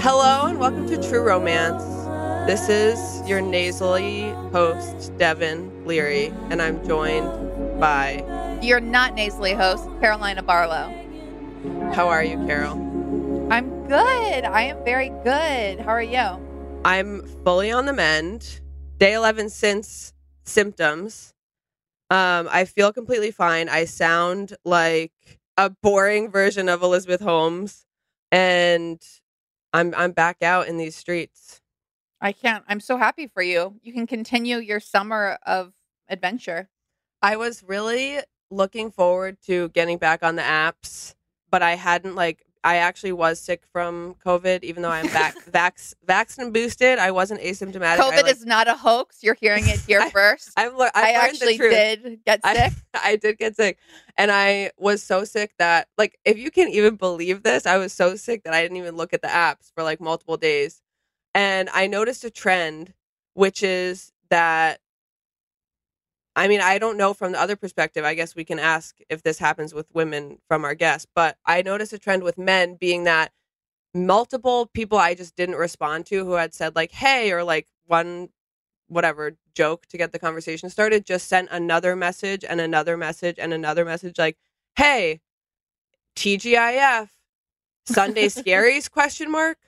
Hello and welcome to True Romance. This is your nasally host, Devin Leary, and I'm joined by your not nasally host, Carolina Barlow. How are you, Carol? I'm good. I am very good. How are you? I'm fully on the mend. Day 11 since symptoms. Um, I feel completely fine. I sound like a boring version of Elizabeth Holmes, and I'm I'm back out in these streets. I can't. I'm so happy for you. You can continue your summer of adventure. I was really looking forward to getting back on the apps, but I hadn't like I actually was sick from COVID, even though I'm back, vax, vaccinated boosted. I wasn't asymptomatic. COVID like, is not a hoax. You're hearing it here I, first. I've, I've i actually did get sick. I, I, did get sick, and I was so sick that, like, if you can even believe this, I was so sick that I didn't even look at the apps for like multiple days, and I noticed a trend, which is that I mean, I don't know from the other perspective. I guess we can ask if this happens with women from our guests, but I noticed a trend with men being that multiple people I just didn't respond to who had said like, "Hey," or like one whatever joke to get the conversation started just sent another message and another message and another message like, "Hey, TGIF, Sunday scaries question mark.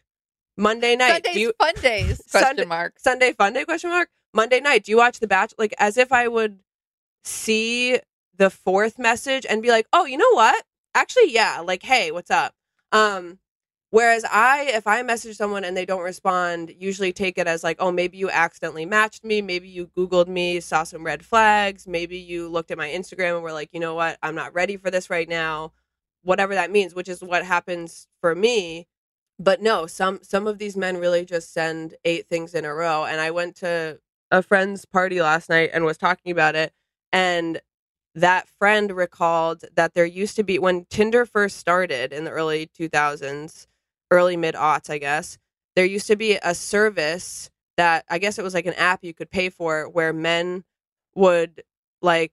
Monday night. Sundays you, fun days question Sunday, mark. Sunday fun day question mark. Monday night, do you watch The Bachelor? Like as if I would see the fourth message and be like, oh, you know what? Actually, yeah. Like, hey, what's up? Um, whereas I, if I message someone and they don't respond, usually take it as like, oh, maybe you accidentally matched me, maybe you Googled me, saw some red flags, maybe you looked at my Instagram and were like, you know what? I'm not ready for this right now. Whatever that means, which is what happens for me but no some some of these men really just send eight things in a row and i went to a friend's party last night and was talking about it. And that friend recalled that there used to be, when Tinder first started in the early 2000s, early mid aughts, I guess, there used to be a service that I guess it was like an app you could pay for where men would like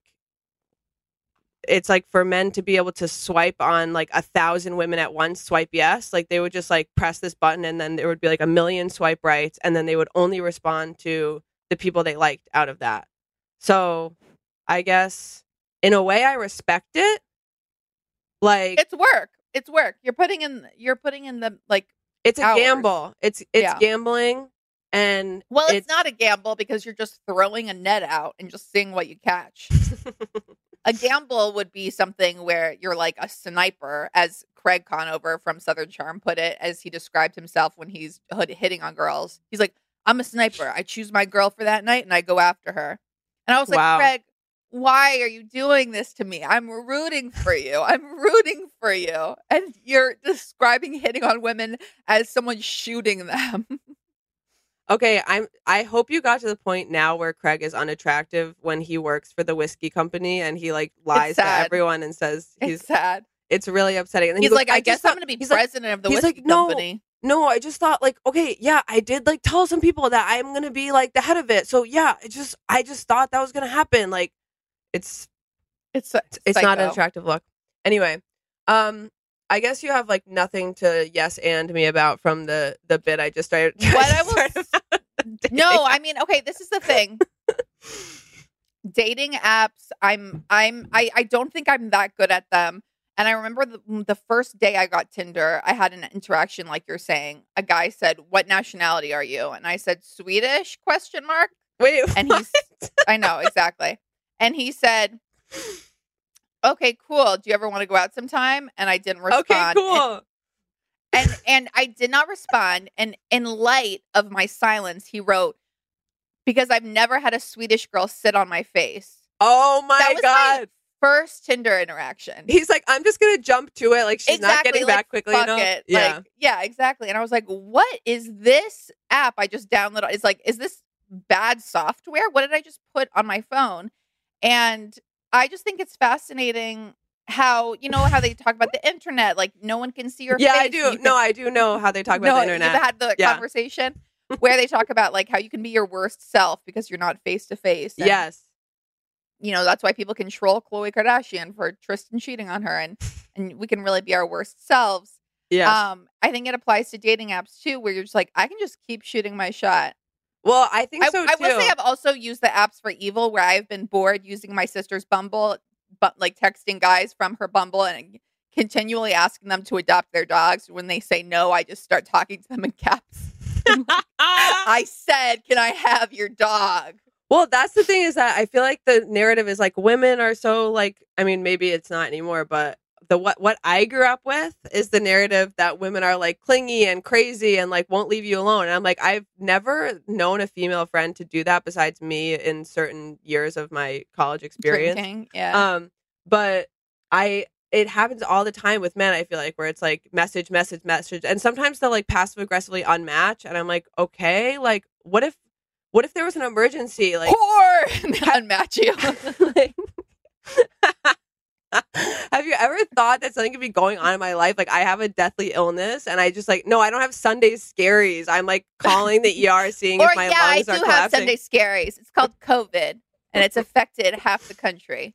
it's like for men to be able to swipe on like a thousand women at once swipe yes like they would just like press this button and then there would be like a million swipe rights and then they would only respond to the people they liked out of that. So I guess in a way I respect it. Like it's work. It's work. You're putting in. You're putting in the like. It's a gamble. It's it's Yeah. gambling, and Well, it's, not a gamble because you're just throwing a net out and just seeing what you catch. a gamble would be something where you're like a sniper, as Craig Conover from Southern Charm put it, as he described himself when he's hitting on girls. He's like, I'm a sniper. I choose my girl for that night and I go after her. And I was like, Wow. Craig, why are you doing this to me? I'm rooting for you. I'm rooting for you. And you're describing hitting on women as someone shooting them. Okay, I'm. I hope you got to the point now where Craig is unattractive when he works for the whiskey company and he like lies to everyone and says It's he's. sad. It's really upsetting. And then he He's goes, like, I, just guess I'm going to be he's like, president of the he's whiskey like, no, company. No, I just thought like, okay, yeah, I did like tell some people that I'm gonna be like the head of it. So yeah, it just I just thought that was gonna happen. Like, it's It's it's, it's not an attractive look. Anyway, um, I guess you have like nothing to yes and me about from the the bit I just started. What I will. No, I mean, okay, this is the thing. Dating apps, I'm I'm I I don't think I'm that good at them. And I remember the, the first day I got Tinder, I had an interaction like you're saying. A guy said, "What nationality are you?" And I said, "Swedish?" question mark. wait, And he's I know, exactly. And he said, "Okay, cool. Do you ever want to go out sometime?" And I didn't respond. okay, cool. and and I did not respond. And in light of my silence, he wrote, "Because I've never had a Swedish girl sit on my face." Oh my was my god. First Tinder interaction. He's like, I'm just gonna jump to it. Like she's not getting like, back quickly enough. it. Yeah. Like, yeah, exactly. And I was like, "What is this app I just downloaded? It's like, is this bad software? What did I just put on my phone?" And I just think it's fascinating how you know how they talk about the internet, like no one can see your yeah, face. I do. can- No, I do know how they talk about no, the internet. You've had the Yeah. conversation where they talk about like how you can be your worst self because you're not face to face. yes. You know, that's why people can control Khloe Kardashian for Tristan cheating on her and and we can really be our worst selves. Yes. Um, I think it applies to dating apps too, where you're just like, I can just keep shooting my shot. well, I think I, so I will say I've also used the apps for evil where I've been bored using my sister's Bumble, but like texting guys from her Bumble and continually asking them to adopt their dogs. When they say no, I just start talking to them in caps. I said, "Can I have your dog?" Well, that's the thing is that I feel like the narrative is like women are so like I mean maybe it's not anymore, but the what what I grew up with is the narrative that women are like clingy and crazy and like won't leave you alone. And I'm like I've never known a female friend to do that besides me in certain years of my college experience. Drinking, yeah. Um but I it happens all the time with men, I feel like, where it's like message, message, message. And sometimes they'll like passive aggressively unmatch. And I'm like, okay, like what if what if there was an emergency? Like Poor unmatch you. like have you ever thought that something could be going on in my life? Like I have a deathly illness and I just like no, I don't have Sunday scaries. I'm like calling the ER seeing or if my yeah, I lungs do are have collapsing. Sunday scaries. It's called COVID, and it's affected half the country.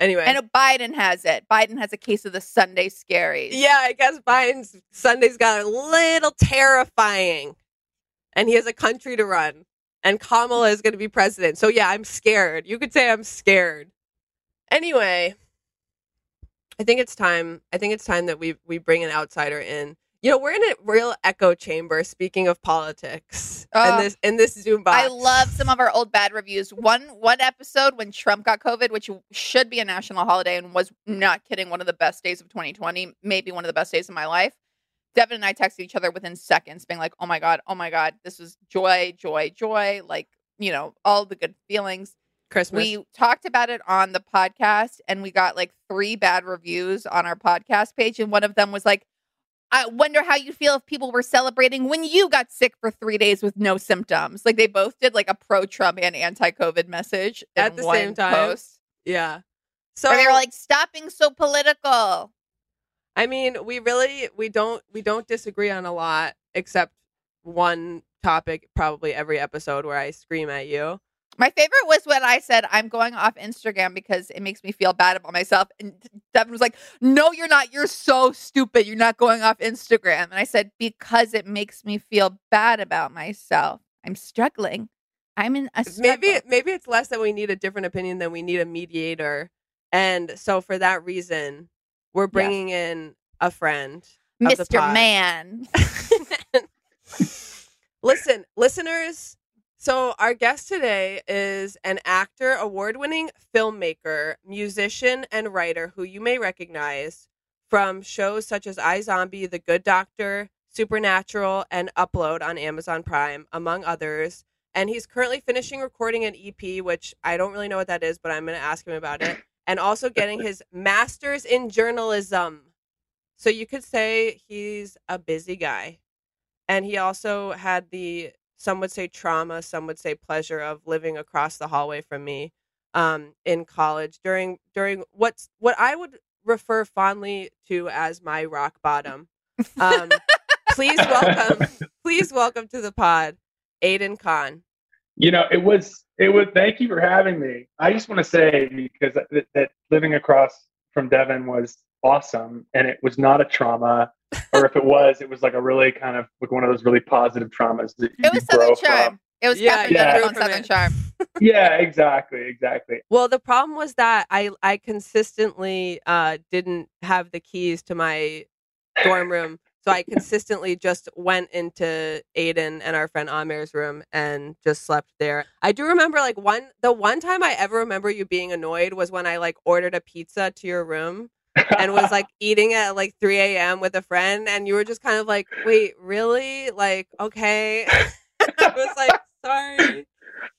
anyway. And Biden has it. Biden has a case of the Sunday scaries. yeah, I guess Biden's Sunday's got a little terrifying. And he has a country to run. And Kamala mm. is going to be president. So yeah, I'm scared. You could say I'm scared. Anyway, I think it's time. I think it's time that we we bring an outsider in. You know, we're in a real echo chamber. Speaking of politics, Oh. in this in this Zoom box, I love some of our old bad reviews. One one episode when Trump got COVID, which should be a national holiday and was not kidding, one of the best days of 2020, maybe one of the best days of my life. Devin and I texted each other within seconds, being like, "Oh my god, oh my god, this was joy, joy, joy!" Like you know, all the good feelings. Christmas. We talked about it on the podcast, and we got like three bad reviews on our podcast page, and one of them was like. I wonder how you feel if people were celebrating when you got sick for three days with no symptoms. Like they both did like a pro Trump and anti COVID message At the one same time. post. yeah. So Where they were like, stop being so political. I mean, we really we don't we don't disagree on a lot except one topic probably every episode where I scream at you. My favorite was when I said I'm going off Instagram because it makes me feel bad about myself. And Devin was like, No, you're not. You're so stupid. You're not going off Instagram. And I said, Because it makes me feel bad about myself. I'm struggling. I'm in a struggle. Maybe maybe it's less that we need a different opinion than we need a mediator. And so for that reason, we're bringing in a friend, Mr. Man. Listen, listeners. So, our guest today is an actor, award winning filmmaker, musician, and writer who you may recognize from shows such as iZombie, The Good Doctor, Supernatural, and Upload on Amazon Prime, among others. And he's currently finishing recording an EP, which I don't really know what that is, but I'm going to ask him about it. And also getting his master's in journalism. So, you could say he's a busy guy. And he also had the some would say trauma some would say pleasure of living across the hallway from me um, in college during during what's what i would refer fondly to as my rock bottom. Um, please welcome please welcome to the pod aiden khan You know, it was it was. Thank you for having me. I just want to say because that, that living across from Devin was awesome, and it was not a trauma, or if it was, it was like a really kind of like one of those really positive traumas that you It was grow Southern from. Charm. It was Yeah, yeah. On Southern it. Charm. Yeah, exactly, exactly. well the problem was that i i consistently uh didn't have the keys to my dorm room. So I consistently just went into Aiden and our friend Amir's room and just slept there. I do remember like one the one time I ever remember you being annoyed was when I like ordered a pizza to your room and was like eating it at like 3 a.m. with a friend and you were just kind of like, wait, really? Like, okay. I was like, sorry.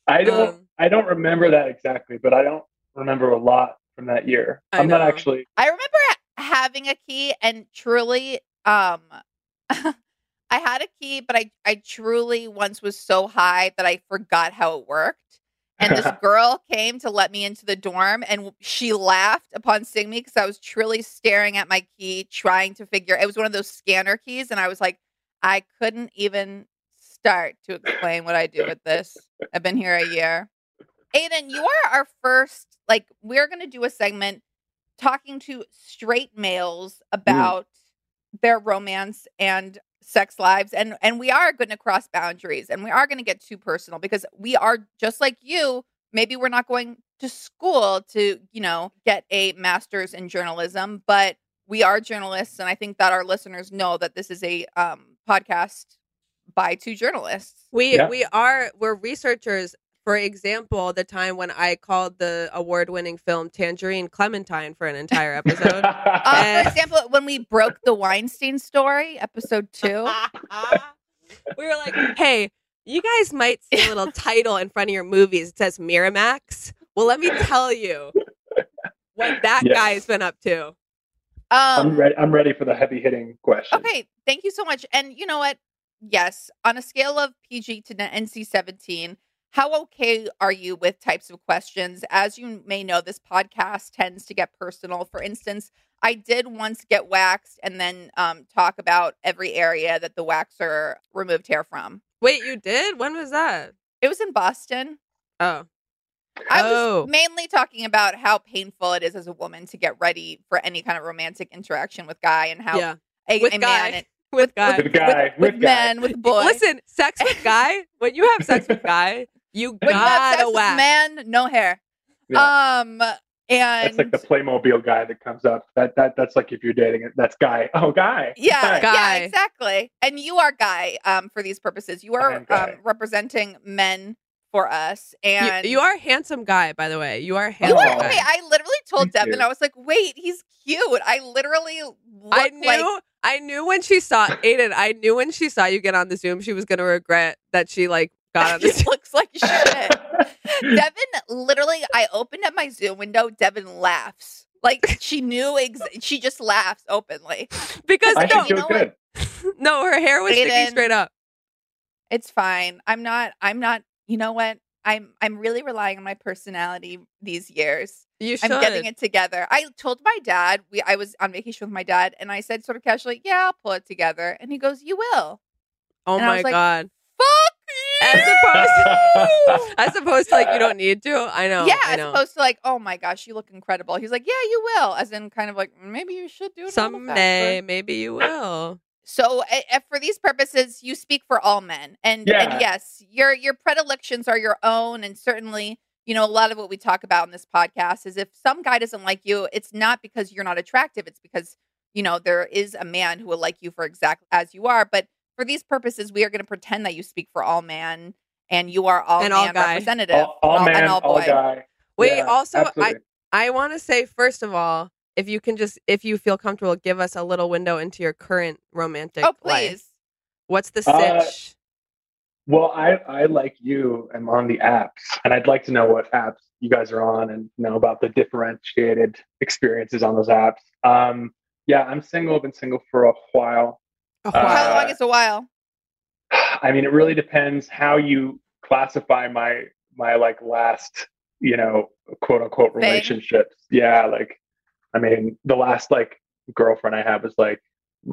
I don't Um, I don't remember that exactly, but I don't remember a lot from that year. I I'm not actually I remember having a key and truly, um, I had a key, but I, I truly once was so high that I forgot how it worked. And this girl came to let me into the dorm and she laughed upon seeing me because I was truly staring at my key, trying to figure it was one of those scanner keys. And I was like, I couldn't even start to explain what I do with this. I've been here a year. Aiden, you are our first, like, we're going to do a segment talking to straight males about their romance and sex lives and and we are going to cross boundaries and we are going to get too personal because we are just like you maybe we're not going to school to you know get a master's in journalism but we are journalists and i think that our listeners know that this is a um, podcast by two journalists We Yeah. we are we're researchers. For example, the time when I called the award-winning film Tangerine Clementine for an entire episode. uh, for example when we broke the weinstein story episode two we were like, "Hey, you guys might see a little title in front of your movies. It says Miramax. Well, let me tell you what that Yes. guy's been up to." I'm um ready I'm ready for the heavy hitting question. Okay, thank you so much. And you know what? Yes, on a scale of PG to NC 17, how okay are you with types of questions? As you may know, this podcast tends to get personal. For instance, I did once get waxed and then um, talk about every area that the waxer removed hair from. Wait, you did? When was that? It was in Boston. Oh, I Oh. was mainly talking about how painful it is as a woman to get ready for any kind of romantic interaction with guy and how yeah, a, With a guy. man with guy. With guy, with, with guy. men, with boy. Listen, sex with guy. When you have sex with guy, you when you have gotta sex with wax. man, no hair. Yeah. Um, and it's like the Playmobil guy that comes up. That that that's like if you're dating it, that's guy. Oh, guy. yeah, Guy. yeah, exactly. And you are guy. Um, for these purposes, you are um representing men for us. And you, you are a handsome guy, by the way. You are a You handsome are- Oh. guy. okay, I literally told Thank Devin, you. I was like, wait, he's cute. I literally I knew like I knew when she saw Aiden, I knew when she saw you get on the Zoom, she was gonna regret that she like got on the he Zoom. looks like shit. Devin literally, I opened up my Zoom window. Devin laughs. Like she knew, ex- she just laughs openly. Because I No, you know good. no, her hair was sticking straight up. It's fine. I'm not. I'm not. You know what? I'm. I'm really relying on my personality these years. You should. I'm getting it together. I told my dad. We. I was on vacation with my dad, and I said sort of casually, "Yeah, I'll pull it together." And he goes, "You will." Oh and I my was like, god. Fuck As opposed to, as opposed to like you don't need to. I know. yeah, I as opposed to like, oh my gosh, you look incredible. He's like, yeah, you will. As in, kind of like, maybe you should do it. Someday, maybe you will. So, uh, uh, for these purposes, you speak for all men, and, Yeah. and yes, your your predilections are your own, and certainly you know, a lot of what we talk about in this podcast is if some guy doesn't like you, it's not because you're not attractive. It's because, you know, there is a man who will like you for exactly as you are. But for these purposes, we are going to pretend that you speak for all man and you are all And all man guy. representative. all, all man, and all, all boy. guy. Wait, Yeah, also, absolutely. I want to say first of all, if you can just, if you feel comfortable, give us a little window into your current romantic Oh, life. please. What's the Uh. Well, I, I like you am on the apps, and I'd like to know what apps you guys are on and know about the differentiated experiences on those apps. Um, yeah, I'm single. I've been single for a while. Uh. How long is a while? I mean, it really depends how you classify my my like last, you know, quote unquote relationships. Yeah, like, I mean, the last like girlfriend I had was like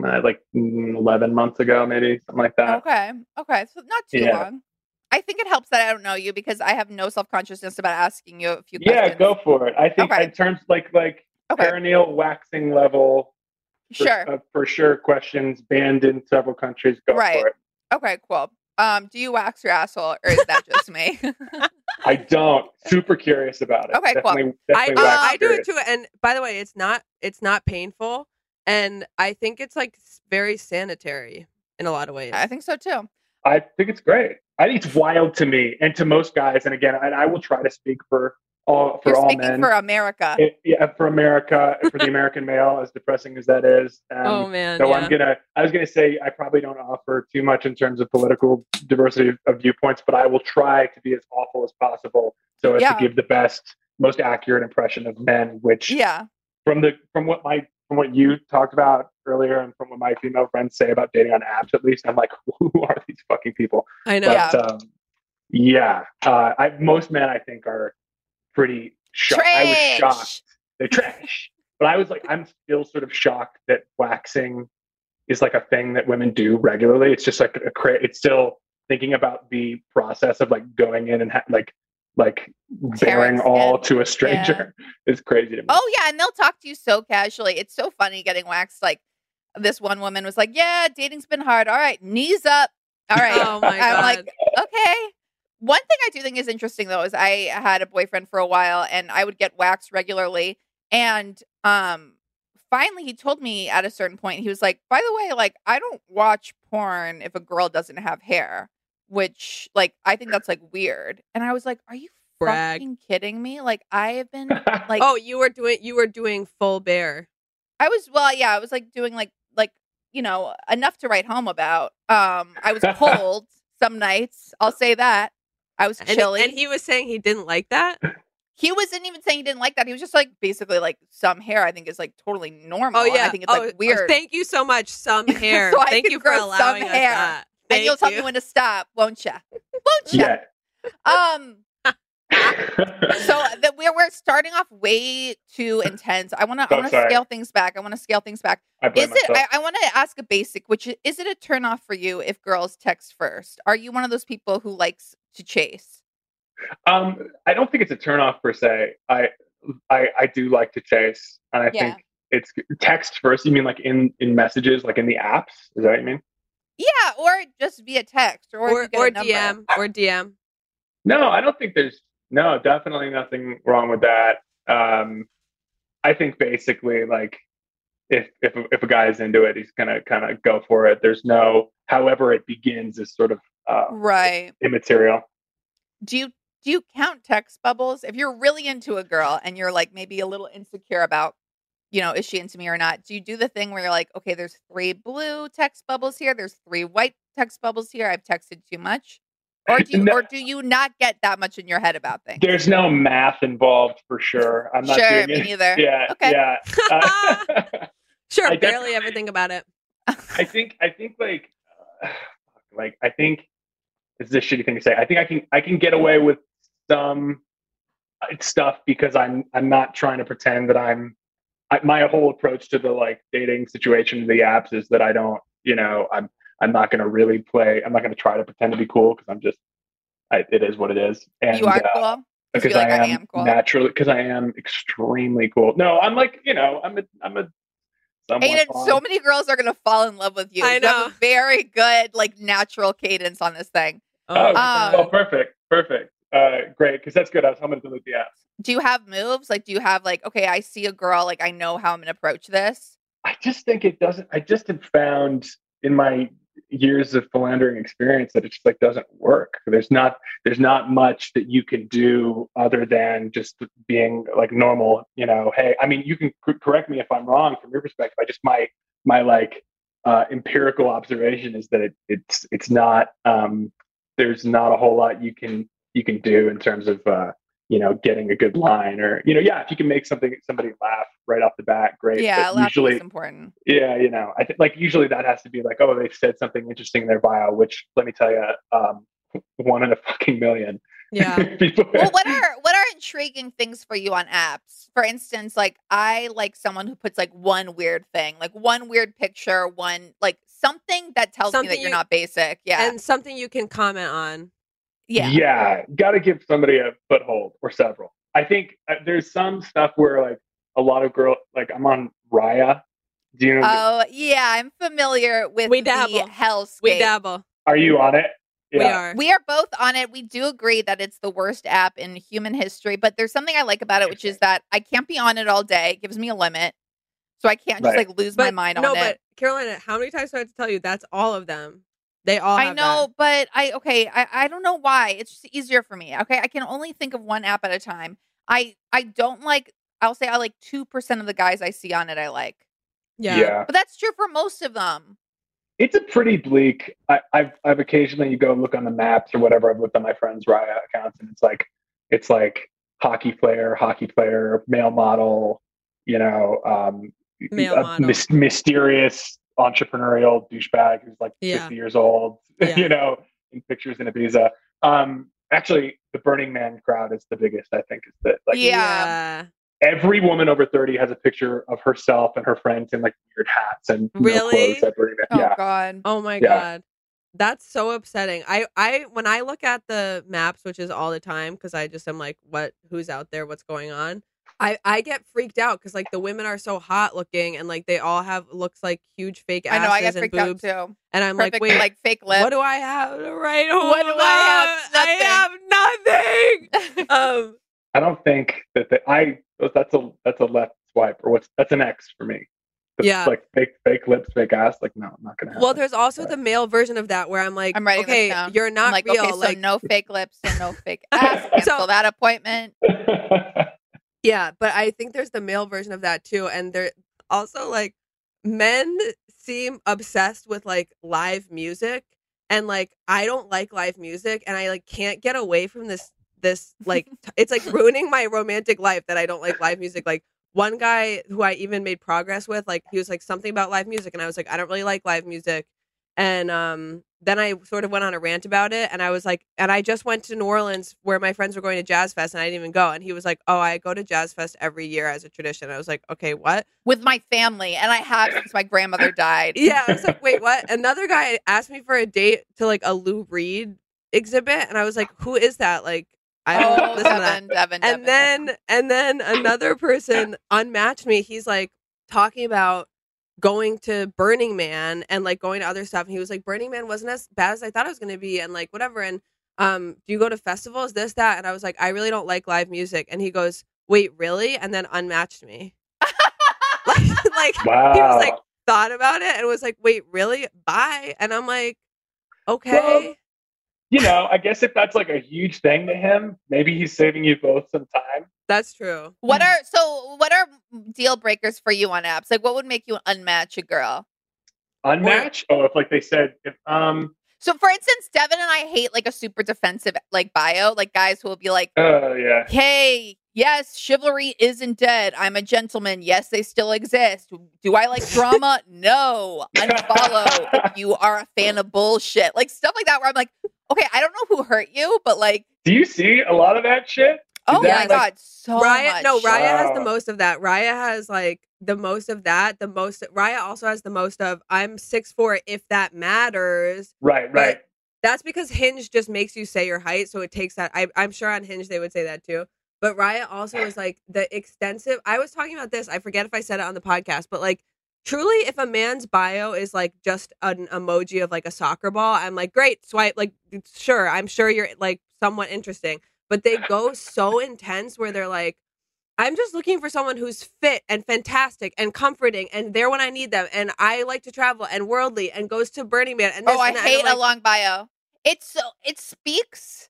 uh, like mm, eleven months ago, maybe something like that. Okay. Okay. So not too Yeah. long. I think it helps that I don't know you because I have no self consciousness about asking you a few Yeah, go for it. I think Okay. in terms like like Okay. perineal waxing level, for, Sure. uh, for sure. Questions banned in several countries. Go Right. for it. Okay, cool. Um, do you wax your asshole or is that just me? I don't. Super curious about it. Okay, cool. definitely, I, definitely wax I do it too. And by the way, it's not, it's not painful. And I think it's like very sanitary in a lot of ways. I think so too. I think it's great. I think it's wild to me and to most guys. And again, and I will try to speak for all for You're all speaking men. for America. It- yeah, for America, for the American male, as depressing as that is. Um, oh man. So yeah. I'm gonna. I was gonna say I probably don't offer too much in terms of political diversity of, viewpoints, but I will try to be as awful as possible so as Yeah. to give the best, most accurate impression of men. Which yeah. from the from what my from what you talked about earlier, and from what my female friends say about dating on apps, at least I'm like, who are these fucking people? I know. Yeah. Um, yeah, uh, I, most men I think are pretty shocked. I was shocked. Trash. They're trash. But I was like, I'm still sort of shocked that waxing is like a thing that women do regularly. It's just like a cra- it's still thinking about the process of like going in and ha- like like bearing Tearing all skin. to a stranger is crazy to me. Oh yeah, and they'll talk to you so casually. It's so funny getting waxed. Like this one woman was like, "Yeah, dating's been hard. All right, knees up. All right." Oh my God. I'm like, okay. One thing I do think is interesting though is I had a boyfriend for a while and I would get waxed regularly. And um finally he told me at a certain point, he was like, by the way, like I don't watch porn if a girl doesn't have hair. Which like I think that's like weird. And I was like, Are you Brag. fucking kidding me? Like I have been like oh, you were doing, you were doing full bear. I was well, yeah, I was like doing like like you know enough to write home about. Um, I was cold some nights. I'll say that. I was And, chilly. and he was saying he didn't like that. he wasn't even saying he didn't like that. He was just like basically like some hair. I think is like totally normal. Oh yeah. I think it's oh, like weird. Thank you so much. Some hair. So Thank you for grow some allowing us hair. that. and you'll tell me when to stop, won't you? Won't you? yeah. Um. So that we're we're starting off way too intense. I want to I Oh, want to scale things back. I want to scale things back. I blame Is it? myself. I, I want to ask a basic, which is, is it a turn off for you if girls text first? Are you one of those people who likes to chase? Um, I don't think it's a turnoff per se. I, I, I do like to chase, and I Yeah. think it's text first. You mean like in in messages, like in the apps? Is that what you mean? Yeah, or just via text, or or or. DM or DM. No, I don't think there's no, definitely nothing wrong with that. Um, I think basically like if if if a guy is into it, he's gonna kind of go for it. There's no, however, it begins is sort of uh, Right? immaterial. Do you do you count text bubbles if you're really into a girl and you're like maybe a little insecure about, you know, is she into me or not? Do you do the thing where you're like, okay, there's three blue text bubbles here, there's three white text bubbles here. I've texted too much, or do you No. or do you not get that much in your head about things? There's no math involved for sure. I'm not sure, doing me it. neither. Yeah, Okay. yeah. Uh, Sure, I barely ever think about it. I think I think like uh, like I think this is a shitty thing to say. I think I can I can get away with some uh, stuff because I'm I'm not trying to pretend that I'm I, my whole approach to the like dating situation the apps is that I don't you know I'm I'm not going to really play I'm not going to try to pretend to be cool because I'm just I, it is what it is and you are uh, cool. Because like I I am, am cool. naturally because I am extremely cool. No, I'm like you know I'm a I'm a Aiden, fun- so many girls are gonna fall in love with you. I You have know. a very good, like natural cadence on this thing. Oh, Um, oh, perfect, perfect. uh, great because that's good. I was hoping to delete the app. Do you have moves? Like, do you have like, okay, I see a girl, like I know how I'm gonna approach this. I just think it doesn't. I just have found in my years of philandering experience that it just like doesn't work. There's not there's not much that you can do other than just being like normal. You know, hey, I mean, you can c- correct me if I'm wrong from your perspective. I just my my like uh, empirical observation is that it, it's it's not um, there's not a whole lot you can you can do in terms of uh, you know getting a good line or you know yeah if you can make something somebody laugh right off the bat great Yeah, But usually is important. yeah you know i think like usually that has to be like oh they've said something interesting in their bio which let me tell you um one in a fucking million Yeah. People- Well, what are what are intriguing things for you on apps? For instance, like I like someone who puts like one weird thing, like one weird picture, one like something that tells me that you're you- not basic. Yeah. And something you can comment on. Yeah. yeah got to give somebody a foothold or several i think uh, there's some stuff where like a lot of girl like i'm on raya do you know Oh, yeah, I'm familiar with We the dabble. hellscape. We dabble. are you on it We are. We are both on it. We do agree that it's the worst app in human history, but there's something I like about it, which is that I can't be on it all day. It gives me a limit. So I can't just Right. like lose my But mind no, on but it. Carolina, how many times do I have to tell you that's all of them? They all I know, that. but I okay, I, I don't know why. It's just easier for me. Okay. I can only think of one app at a time. I I don't like I'll say I like two percent of the guys I see on it I like. Yeah. yeah But that's true for most of them. it's a pretty bleak I, I've I've occasionally you go look on the maps or whatever I've looked on my friends' Raya accounts and it's like it's like hockey player, hockey player, male model, you know, um, Male model. mys- mysterious entrepreneurial douchebag who's like Yeah. 60 years old, Yeah. you know, in pictures in Ibiza. Um, actually, the Burning Man crowd is the biggest. I think is that like Yeah. every woman over 30 has a picture of herself and her friends in like weird hats and no Really? clothes at Burning Man. Oh yeah. god. Oh my Yeah. god. That's so upsetting. I I when I look at the maps, which is all the time because I just am like what who's out there, what's going on. I I get freaked out cuz like the women are so hot looking and like they all have looks like huge fake I asses know I get and freaked boobs out too. and I'm Perfect like wait like fake lips. what do I have to write home What do I about? I have nothing. um I don't think that the, I that's a that's a left swipe or what's that's an X for me. It's Yeah. like fake fake lips, fake ass. Like no, I'm not gonna. well happen. there's also Right. the male version of that where I'm like I'm writing okay, you're not I'm like, real okay, so like no fake lips and no fake ass. Cancel So- that appointment. Yeah, but I think there's the male version of that too. And they're also like men seem obsessed with like live music. And like I don't like live music and I like can't get away from this this like t- it's like ruining my romantic life that I don't like live music. Like one guy who I even made progress with, like he was like something about live music and I was like, I don't really like live music. And um then I sort of went on a rant about it and I was like and I just went to New Orleans where my friends were going to Jazz Fest and I didn't even go and he was like, "Oh, I go to Jazz Fest every year as a tradition." I was like, "Okay, what?" With my family, and I have since my grandmother died. Yeah, I was like, "Wait, what?" Another guy asked me for a date to like a Lou Reed exhibit and I was like, "Who is that?" Like I don't Oh, listen to that. Devin, Devin, Devin. And then and then another person unmatched me. He's like talking about going to Burning Man and like going to other stuff. And he was like, Burning Man wasn't as bad as I thought it was gonna be, and like whatever. And um, do you go to festivals? This, that, and I was like, I really don't like live music. And he goes, Wait, really? And then unmatched me. like, like wow. he was like thought about it and was like, Wait, really? Bye. And I'm like, Okay. You know, I guess if that's like a huge thing to him, maybe he's saving you both some time. That's true. what are so? What are deal breakers for you on apps? Like, what would make you unmatch a girl? Unmatch? Oh, if like they said, if um, So, for instance, Devin and I hate like a super defensive like bio, like guys who will be like, oh yeah, "Hey, yes, chivalry isn't dead. I'm a gentleman. Yes, they still exist. Do I like drama? no. Unfollow. if you are a fan of bullshit, like stuff like that. Where I'm like, okay, I don't know who hurt you, but like, do you see a lot of that shit? oh that my like- god, so Raya, much. no, Raya has the most of that. Raya has like the most of that. The most. Raya also has the most of. I'm six four. If that matters, Right, But- right. that's because Hinge just makes you say your height, so it takes that. I, I'm sure on Hinge they would say that too. But Raya also is like the extensive. I was talking about this. I forget if I said it on the podcast, but like truly, if a man's bio is like just an emoji of like a soccer ball, I'm like, great, swipe. Like, sure, I'm sure you're like somewhat interesting. but they go so intense where they're like, I'm just looking for someone who's fit and fantastic and comforting and there when I need them. And I like to travel and worldly and goes to Burning Man. And oh, this Oh, I and hate like, a long bio. It's so it speaks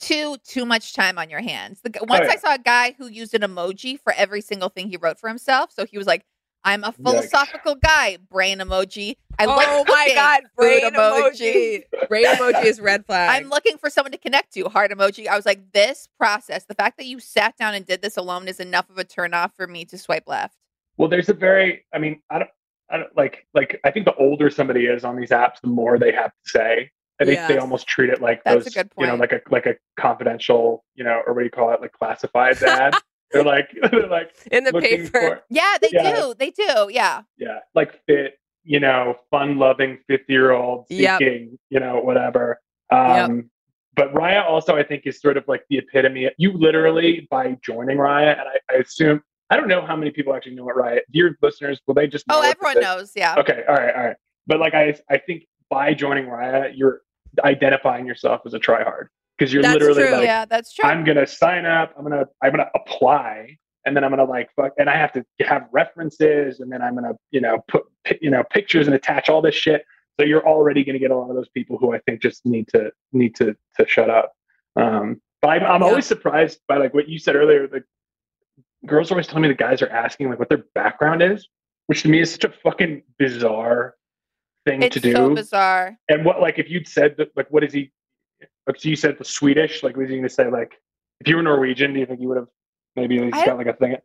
to too much time on your hands. The, g- once yeah. I saw a guy who used an emoji for every single thing he wrote for himself. So he was like, "I'm a philosophical guy." Brain emoji. I like oh my God, brain emoji. brain emoji is red flag. I'm looking for someone to connect to. Heart emoji. I was like, this process, the fact that you sat down and did this alone is enough of a turnoff for me to swipe left. Well, there's a very, I mean, I don't, I don't like, like, I think the older somebody is on these apps, the more they have to say. I think they almost treat it like That's a those, good you know, like a like a confidential, you know, or what do you call it, like classified ad. they're like, they're like in the paper. for, Yeah, they Yeah. do. They do. Yeah. yeah, like fit, you know, fun-loving fifty-year-old Yep. seeking, you know, whatever. Um, But Raya also, I think, is sort of like the epitome. You literally, by joining Raya, and I, I assume, I don't know how many people actually know what Raya. Dear listeners, will they just? Know Oh, everyone knows. Yeah. Okay, all right, all right. But like I, I think by joining Raya, you're identifying yourself as a tryhard because you're That's literally true. like, yeah, that's true. I'm gonna sign up. I'm gonna, I'm gonna apply, and then I'm gonna like fuck, and I have to have references, and then I'm gonna, you know, put, you know, pictures and attach all this shit. So you're already gonna get a lot of those people who I think just need to need to to shut up. Um, but I'm, I'm Yeah. always surprised by like what you said earlier. The girls are always tell me the guys are asking like what their background is, which to me is such a fucking bizarre thing it's to do. so bizarre. And what like if you'd said that like what is he? Like so you said the Swedish. Like was he going to say like if you were Norwegian? Do you think you would have maybe at least I got like a thing?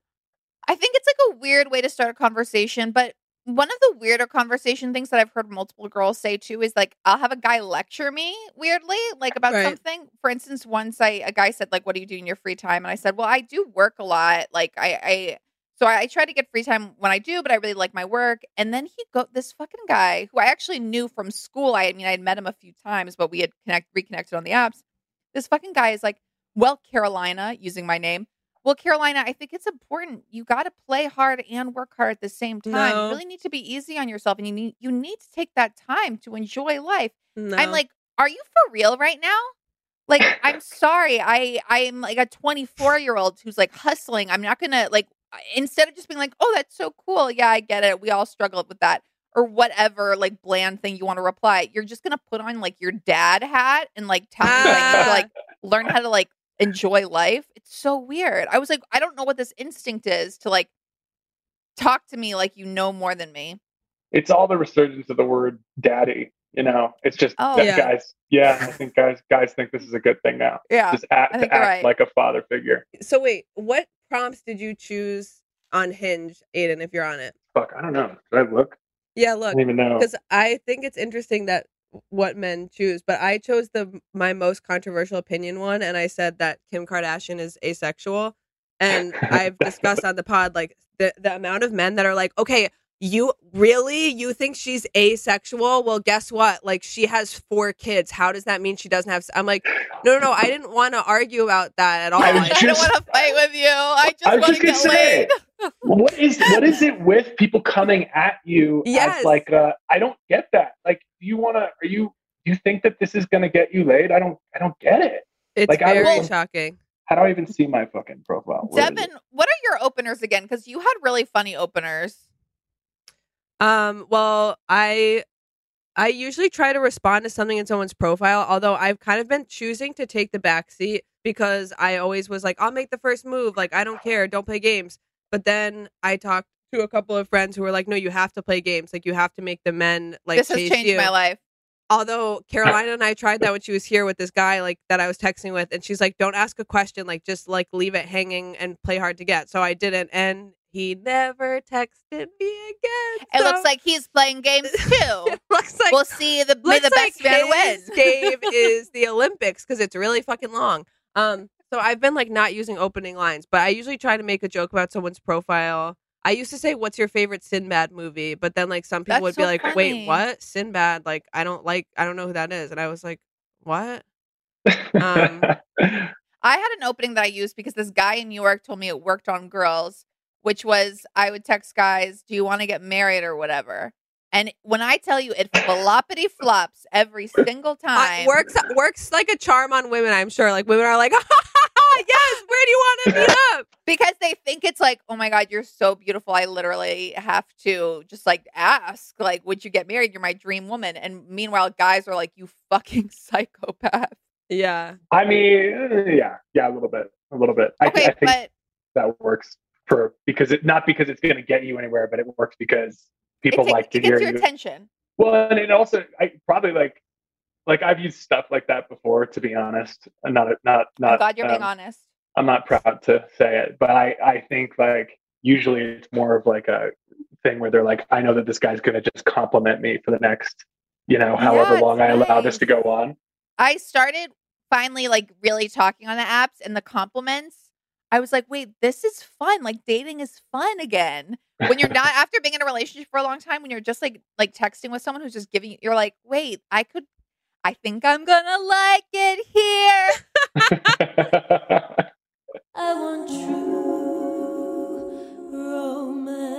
I think it's like a weird way to start a conversation, but one of the weirder conversation things that I've heard multiple girls say too is like I'll have a guy lecture me weirdly, like about Right. something. For instance, once I a guy said like, "What do you do in your free time?" And I said, "Well, I do work a lot. Like I, I so I, I try to get free time when I do, but I really like my work." And then he go this fucking guy who I actually knew from school. I, mean, I had met him a few times, but we had connect reconnected on the apps. This fucking guy is like, "Well, Carolina," using my name. Well, Carolina, I think it's important. You got to play hard and work hard at the same time. No. You really need to be easy on yourself, and you need you need to take that time to enjoy life. No. I'm like, are you for real right now? Like, I'm sorry. I I'm like a 24 year old who's like hustling. I'm not gonna like instead of just being like, oh, that's so cool. Yeah, I get it. We all struggled with that. Or whatever, like bland thing you want to reply. You're just gonna put on like your dad hat and like tell me that to like learn how to like enjoy life. It's so weird. I was like, I don't know what this instinct is to like talk to me like you know more than me. It's all the resurgence of the word daddy. You know, it's just Oh. that Yeah. guys. Yeah, I think guys guys think this is a good thing now. Yeah. Just act, to act right. like a father figure. so wait, what prompts did you choose on Hinge, Aiden? If you're on it, Fuck, I don't know. Did I look? yeah. I Look, don't even know. because I think it's interesting that what men choose, but I chose the my most controversial opinion one, and I said that Kim Kardashian is asexual, and I've discussed on the pod like the the amount of men that are like, okay, you really you think she's asexual? Well, guess what? Like she has four kids. How does that mean she doesn't have? I'm like, no, no, no. I didn't want to argue about that at all. I I- I don't want to fight with you. I just was want to gonna get say, laid. what is what is it with people coming at you Yes. as like uh, I don't get that. Like, do you want to? Are you? Do you think that this is going to get you laid? I don't. I don't get it. it's Like, I very was- shocking. How do I even see my fucking profile? Where is it? Devin, what are your openers again? Because you had really funny openers. Um, well, I I usually try to respond to something in someone's profile, although I've kind of been choosing to take the back seat because I always was like, I'll make the first move, like I don't care, don't play games. But then I talked to a couple of friends who were like, No, you have to play games. Like you have to make the men like this has changed you. my life. Although Carolina and I tried that when she was here with this guy like that I was texting with, and she's like, Don't ask a question, like just like leave it hanging and play hard to get. So I didn't and he never texted me again. It looks like he's playing games too. looks like we'll see the may the best like man win. game is the Olympics because it's really fucking long. Um, so I've been like not using opening lines, but I usually try to make a joke about someone's profile. I used to say, "What's your favorite Sinbad movie?" But then like some people That's would so be like, funny. "Wait, what? Sinbad? Like I don't like I don't know who that is." And I was like, "What?" Um, I had an opening that I used because this guy in New York told me it worked on girls, which was I would text guys, "Do you want to get married or whatever?" And when I tell you it floppity flops every single I- time, works uh, works like a charm on women. I'm sure. Like women are like, "Yes, where do you want to meet up? because they think it's like, oh my god, you're so beautiful. I literally have to just like ask, like, would you get married? You're my dream woman. And meanwhile, guys are like, you fucking psychopath. Yeah. I mean, yeah, yeah, a little bit, a little bit. I, I think but that works for because it not because it's going to get you anywhere, but it works because people takes- like to it gets hear your you. attention. Well, and it also, I probably like, like I've used stuff like that before. To be honest, and not, not, not. I'm glad you're being um, honest. I'm not proud to say it, but I, I think like usually it's more of like a thing where they're like, I know that this guy's going to just compliment me for the next, you know, however Yeah, long I allow this to go on. I started finally like really talking on the apps and the compliments. I was like, wait, this is fun. Like dating is fun again. When you're not after being in a relationship for a long time, when you're just like like texting with someone who's just giving you you're like, wait, I could I think I'm gonna like it here. I want true romance.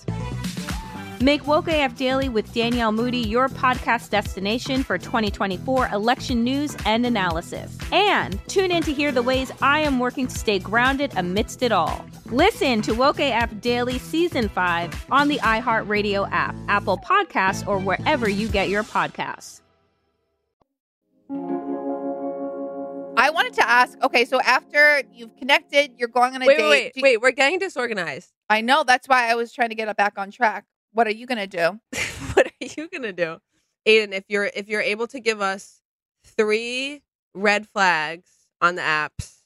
Make Woke AF Daily with Danielle Moody your podcast destination for 2024 election news and analysis. And tune in to hear the ways I am working to stay grounded amidst it all. Listen to Woke AF Daily Season 5 on the iHeartRadio app, Apple Podcasts, or wherever you get your podcasts. I wanted to ask, okay, so after you've connected, you're going on a Wait, date. wait, do- wait, wait. We're getting disorganized. I know that's why I was trying to get it back on track. What are you gonna do? what are you gonna do, Aiden? If you're if you're able to give us three red flags on the apps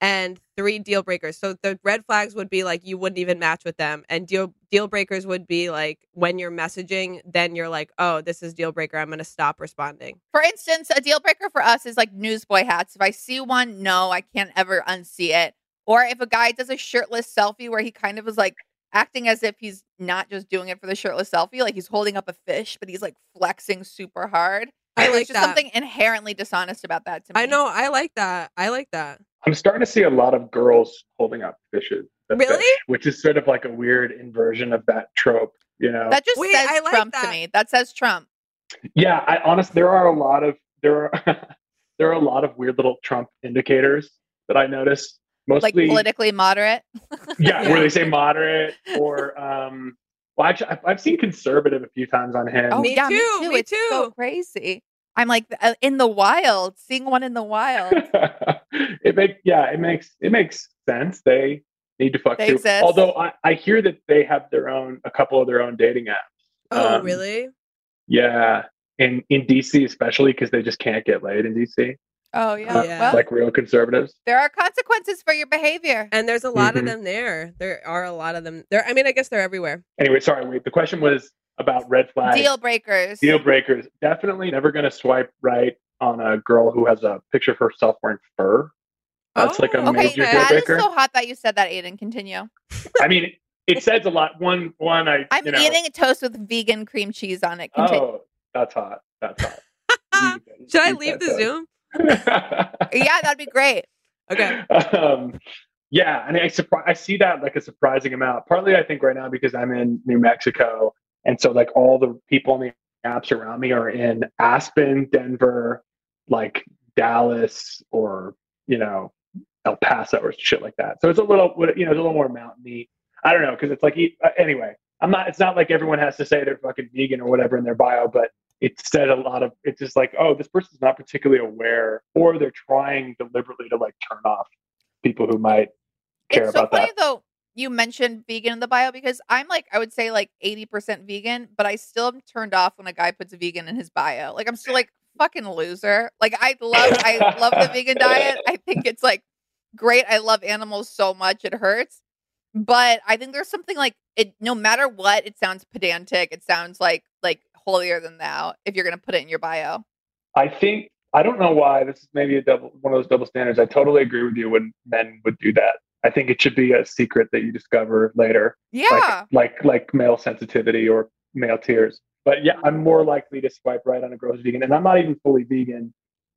and three deal breakers. So the red flags would be like you wouldn't even match with them, and deal deal breakers would be like when you're messaging, then you're like, oh, this is deal breaker. I'm gonna stop responding. For instance, a deal breaker for us is like newsboy hats. If I see one, no, I can't ever unsee it. Or if a guy does a shirtless selfie where he kind of is like acting as if he's not just doing it for the shirtless selfie, like he's holding up a fish, but he's like flexing super hard. I There's like just that. something inherently dishonest about that to me. I know. I like that. I like that. I'm starting to see a lot of girls holding up fishes. Really? fish, which is sort of like a weird inversion of that trope, you know? That just Wait, says I like Trump to me. That says Trump. yeah, I honestly, there are a lot of there are there are a lot of weird little Trump indicators that I notice. Mostly, Like politically moderate. yeah, where they say moderate or um, Well, actually, I've, I've seen conservative a few times on him. Oh Me yeah, too, me too. me it's so crazy. I'm like uh, in the wild, seeing one in the wild. it make yeah, it makes it makes sense. They need to fuck They too. exist. Although I, I hear that they have their own a couple of their own dating apps. Oh, Um, really? Yeah, in in DC especially because they just can't get laid in DC. Oh yeah. Yeah. Well, like real conservatives. there are consequences for your behavior. And there's a lot Mhm. of them there. There are a lot of them there. I mean, I guess they're everywhere. Anyway, sorry. Wait, the question was about red flags. Deal breakers. Deal breakers. Definitely never going to swipe right on a girl who has a picture of herself wearing fur. That's like a Oh, Okay, major deal that is breaker. so hot that you said that, Aiden. Continue. I mean, it says a lot. One, one. I. I'm you know, eating a toast with vegan cream cheese on it. Continue. Oh, that's hot. That's hot. Should I leave the toast. Zoom? Yeah, that'd be great. Okay. um, yeah, and I surpri- I see that like a surprising amount. Partly, I think right now because I'm in New Mexico, and so like all the people on the apps around me are in Aspen, Denver, like Dallas, or you know El Paso or shit like that. So it's a little, you know, it's a little more mountainy. I don't know because it's like uh, anyway. I'm not. It's not like everyone has to say they're fucking vegan or whatever in their bio, but it said a lot of. It's just like, oh, this person's not particularly aware, or they're trying deliberately to like turn off people who might care it's so about funny that. though you mentioned vegan in the bio because I'm like I would say like 80% vegan, but I still am turned off when a guy puts a vegan in his bio. Like I'm still like fucking loser. Like I love I love the vegan diet. I think it's like great. I love animals so much it hurts. But I think there's something like it no matter what, it sounds pedantic. It sounds like like holier than thou if you're gonna put it in your bio. I think I don't know why this is maybe a double one of those double standards. I totally agree with you when men would do that. I think it should be a secret that you discover later. Yeah. Like like, like male sensitivity or male tears. But yeah, I'm more likely to swipe right on a girl's vegan. And I'm not even fully vegan.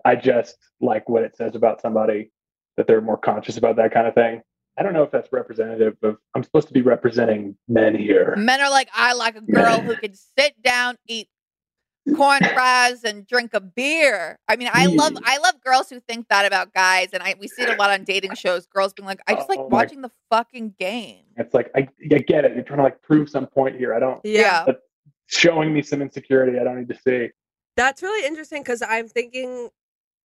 I just like what it says about somebody that they're more conscious about that kind of thing. I don't know if that's representative of I'm supposed to be representing men here. Men are like, I like a girl who can sit down, eat corn fries, and drink a beer. I mean, I love I love girls who think that about guys, and I we see it a lot on dating shows. Girls being like, I just like Oh my- watching the fucking game. It's like I, I get it. You're trying to like prove some point here. I don't Yeah. Showing me some insecurity I don't need to see. That's really interesting because I'm thinking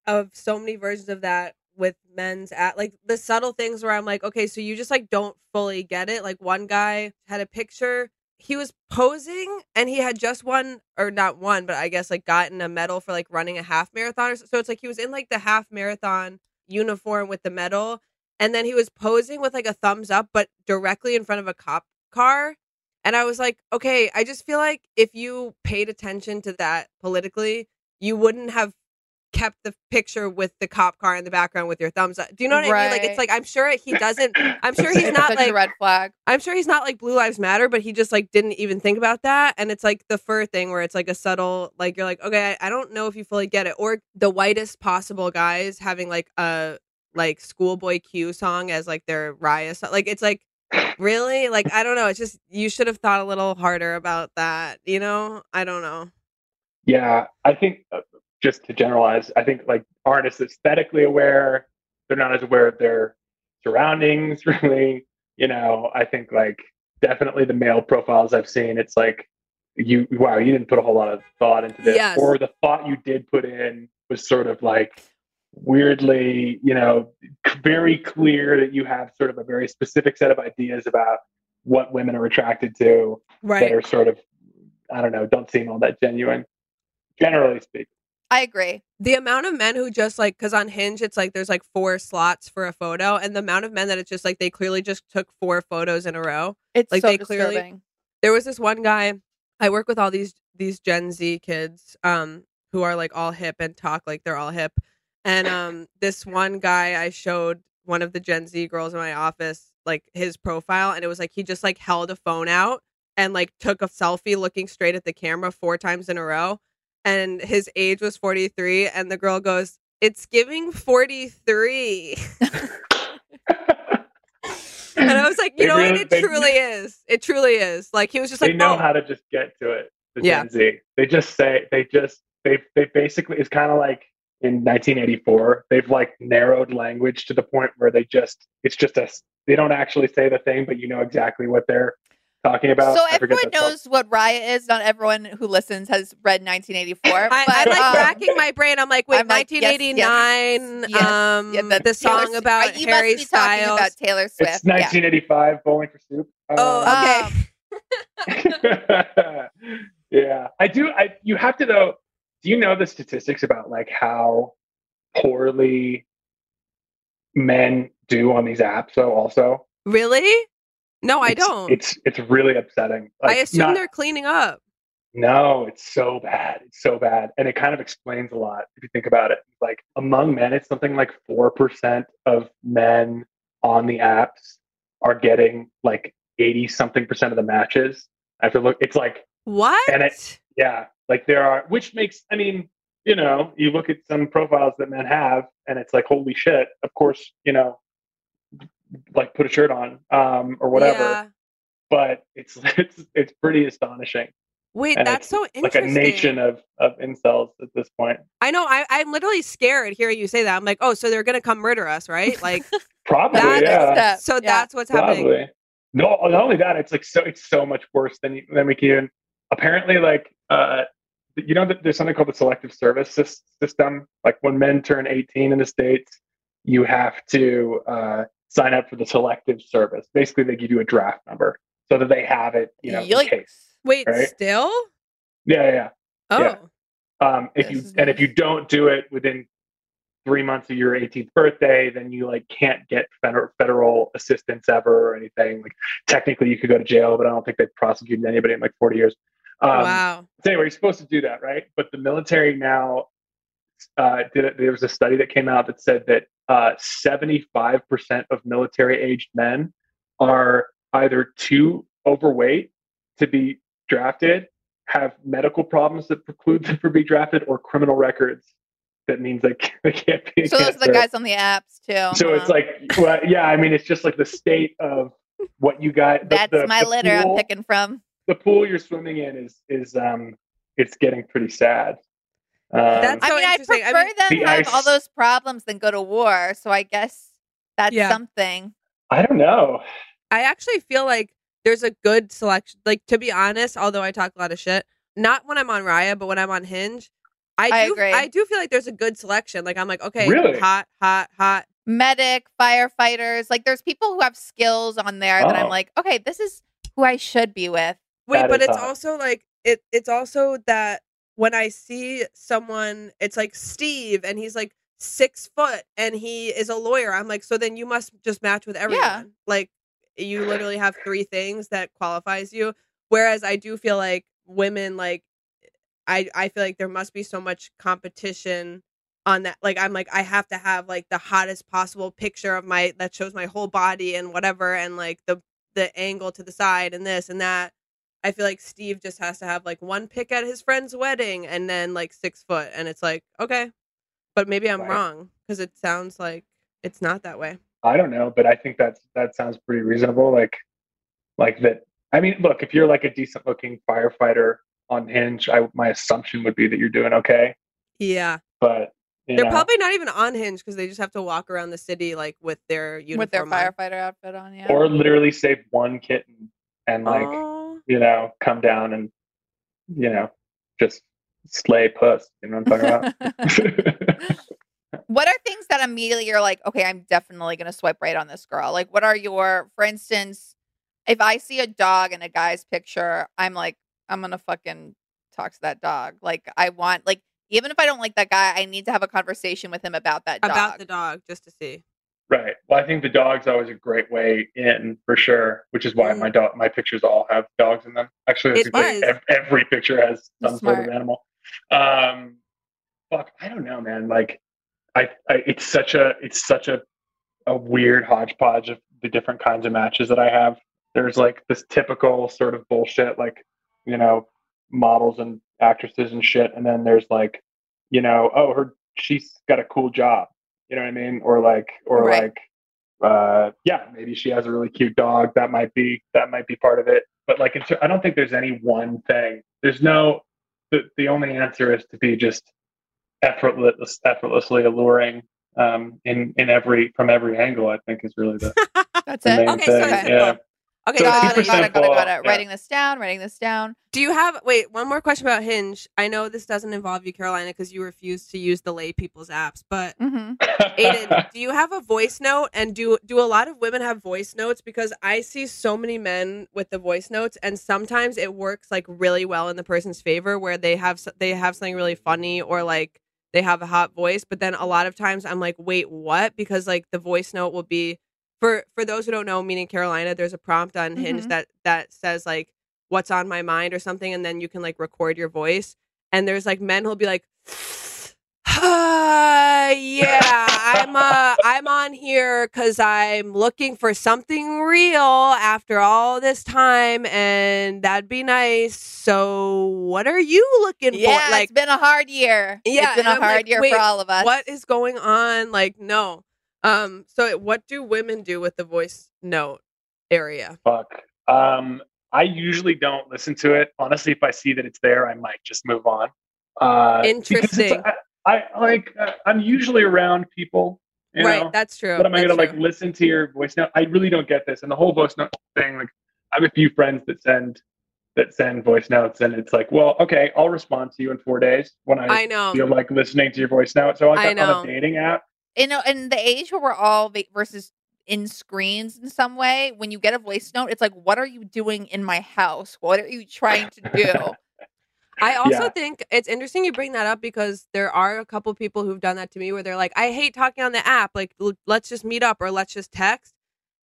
of so many versions of that with men's at like the subtle things where I'm like, okay, so you just like don't fully get it. Like one guy had a picture, he was posing and he had just won or not won, but I guess like gotten a medal for like running a half marathon. Or so so it's like he was in like the half marathon uniform with the medal, and then he was posing with like a thumbs up, but directly in front of a cop car. And I was like, okay, I just feel like if you paid attention to that politically, you wouldn't have kept the picture with the cop car in the background with your thumbs up. Do you know what I mean? Like it's like I'm sure he doesn't I'm sure he's It's not such a like red flag. I'm sure he's not like Blue Lives Matter, but he just like didn't even think about that. And it's like the fur thing where it's like a subtle, like you're like, okay, I, I don't know if you fully get it. Or the whitest possible guys having like a like schoolboy Q song as like their Raya song. Like it's like really like I don't know. It's just you should have thought a little harder about that. You know, I don't know. Yeah, I think uh, just to generalize, I think like artists aesthetically aware, they're not as aware of their surroundings. Really, you know, I think like definitely the male profiles I've seen, it's like you wow, you didn't put a whole lot of thought into this, Yes. or the thought you did put in was sort of like weirdly, you know, very clear that you have sort of a very specific set of ideas about what women are attracted to that are sort of I don't know, don't seem all that genuine. Generally speaking. I agree. The amount of men who just like, because on Hinge, it's like there's like four slots for a photo, and the amount of men that it's just like they clearly just took four photos in a row. It's like so they clearly. disturbing. There was this one guy. I work with all these these Gen Z kids, um, who are like all hip and talk like they're all hip, and um, this one guy I showed one of the Gen Z girls in my office like his profile, and it was like he just like held a phone out and like took a selfie looking straight at the camera four times in a row and his age was 43 and the girl goes it's giving 43 and i was like you They know really- what it they- truly is it truly is like he was just like they know oh. how to just get to it. The Yeah. Gen Z. They just say they just they they basically it's kind of like in 1984 they've like narrowed language to the point where they just it's just a they don't actually say the thing but you know exactly what they're talking about. So I everyone that song. knows what Riot is. Not everyone who listens has read 1984. I, but, I'm like um, racking my brain. I'm like, wait, I'm like, 1989. yes, yes. um, Yeah, the, Taylor song Swi- about you Harry must be talking Styles. about Taylor Swift. It's 1985, Bowling for Soup. oh, Uh, okay. yeah, I do. I you have to though. Do you know the statistics about like how poorly men do on these apps? Though, also, really? No, I It's- don't. It's it's really upsetting. I assume not- they're cleaning up. No, it's so bad. It's so bad. And it kind of explains a lot if you think about it. Like among men, it's something like 4% of men on the apps are getting like 80 something percent of the matches. I have to look, it's like, What? and it, yeah, like there are, which makes, I mean, you know, you look at some profiles that men have and it's like, holy shit, of course, you know, like put a shirt on um, or whatever. Yeah. But it's, it's, it's pretty astonishing. Wait, And that's it's so like a nation of of incels at this point. I know. I, I'm literally scared hearing you say that. I'm like, oh, so they're gonna come murder us, right? Like, Probably, That- yeah. so that's what's happening. Probably. No, not only that, it's like so it's so much worse than than we can. Even, apparently, like uh, you know, there's something called the selective service system. Like when men turn 18 in the states, you have to uh, sign up for the selective service. Basically, they give you a draft number so that they have it, you know, in case. Wait, Right? still? Yeah, yeah, yeah. Oh, Yeah. Um, if This you is and if you don't do it within three months of your 18th birthday, then you like can't get federal federal assistance ever or anything. Like technically, you could go to jail, but I don't think they've prosecuted anybody in like 40 years. Um, wow. So anyway, you're supposed to do that, right? But the military now uh, did it. There was a study that came out that said that uh, 75% of military-aged men are either too overweight to be drafted, have medical problems that preclude them from being drafted, or criminal records that means they, they can't be. So those are the guys on the apps too. So it's like, well, yeah, I mean, it's just like the state of what you got. the- that's the- my the litter pool- I'm picking from. the pool you're swimming in is is um it's getting pretty sad. Um, That's I mean, I prefer I mean- them The have all those problems than go to war. So I guess that's Yeah. something. I don't know. I actually feel like there's a good selection. Like to be honest, although I talk a lot of shit, not when I'm on Raya, but when I'm on Hinge, I, I do. agree. I do feel like there's a good selection. Like I'm like, okay, Really? hot, hot, hot. Medic, firefighters, like there's people who have skills on there that I'm Oh. like, okay, this is who I should be with. Wait, That but it's hot. also like it. It's also that when I see someone, it's like Steve, and he's like six foot, and he is a lawyer. I'm like, so then you must just match with everyone. Like you literally have three things that qualifies you. Whereas I do feel like women, like I, I feel like there must be so much competition on that. Like I'm like I have to have like the hottest possible picture of my that shows my whole body and whatever, and like the the angle to the side and this and that. I feel like Steve just has to have like one pick at his friend's wedding and then like six foot, and it's like okay, but maybe I'm Right. wrong because it sounds like it's not that way. I don't know, but I think that's that sounds pretty reasonable. Like, like that. I mean, look, if you're like a decent looking firefighter on Hinge, I my assumption would be that you're doing okay. Yeah, But they're know, probably not even on Hinge because they just have to walk around the city like with their uniform with their on. firefighter outfit on, yeah. or literally save one kitten and like Oh. You know come down and you know just slay puss. You know what I'm talking about? what are things that immediately you're like, okay, I'm definitely gonna swipe right on this girl? Like, what are your, for instance, if I see a dog in a guy's picture, I'm like, I'm gonna fucking talk to that dog. Like, I want, like, even if I don't like that guy, I need to have a conversation with him about that dog. about the dog just to see. Right. Well, I think the dog's always a great way in for sure, which is why my dog, my pictures all have dogs in them. Actually, that's great, ev- every picture has some sort of animal. Um, fuck, I don't know, man. Like, I, I, it's such a, it's such a, a weird hodgepodge of the different kinds of matches that I have. There's like this typical sort of bullshit, like, you know, models and actresses and shit, and then there's like, you know, oh, her, she's got a cool job. You know what I mean? Or like, or Right. like, uh, yeah, maybe she has a really cute dog. That might be that might be part of it. But like, I don't think there's any one thing. There's no. The the only answer is to be just effortless, effortlessly alluring um, in in every from every angle. I think is really the, That's the it. main Okay, so thing. it's yeah. Simple. Okay, So got got it, it, got it, got it, got it. yeah. Writing this down, writing this down. Do you have wait one more question about Hinge? I know this doesn't involve you, Carolina, because you refuse to use the lay people's apps. But hmm Aiden, do you have a voice note? And do do a lot of women have voice notes? Because I see so many men with the voice notes, and sometimes it works like really well in the person's favor, where they have they have something really funny or like they have a hot voice. But then a lot of times I'm like, wait, what? Because like the voice note will be for for those who don't know, meaning Carolina, there's a prompt on Hinge Mhm. that that says like what's on my mind or something, and then you can like record your voice. And there's like men who'll be like, uh, yeah, I'm uh I'm on here because I'm looking for something real after all this time, and that'd be nice. So, what are you looking Yeah, for? Like, it's been a hard year. yeah, it's been a I'm hard like, year for all of us. What is going on? Like, no. Um. So, what do women do with the voice note area? Fuck. Um, I usually don't listen to it. Honestly, if I see that it's there, I might just move on. Uh, Interesting. I, I like. Uh, I'm usually around people. You right. know? That's true. But am I That's gonna like listen to your voice note? I really don't get this. And the whole voice note thing, like I have a few friends that send that send voice notes and it's like, well, okay, I'll respond to you in four days when I, I know. feel like listening to your voice note. So like I on a dating app, you know, in the age where we're all va- versus in screens in some way, when you get a voice note, it's like, what are you doing in my house? What are you trying to do? I also Yeah. think it's interesting you bring that up because there are a couple people who've done that to me where they're like, I hate talking on the app. Like, l- let's just meet up or let's just text.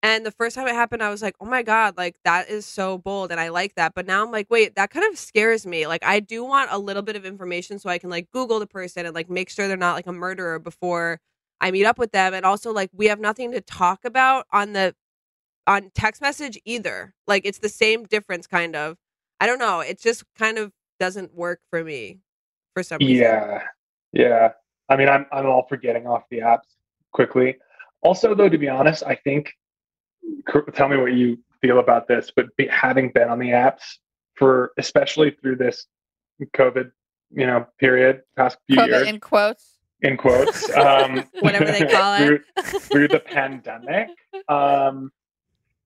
And the first time it happened, I was like, oh my God, like that is so bold. And I like that. But now I'm like, wait, that kind of scares me. Like, I do want a little bit of information so I can like Google the person and like make sure they're not like a murderer before I meet up with them. And also, like, we have nothing to talk about on the on text message either. Like, it's the same difference, kind of. I don't know. It just kind of doesn't work for me for some reason. Yeah, yeah. I mean, I'm I'm all for getting off the apps quickly. Also, though, to be honest, I think. Tell me what you feel about this, but be, having been on the apps for, especially through this COVID, you know, period, past few COVID years, in quotes. In quotes, um, Whatever they call it. through, through the pandemic, um,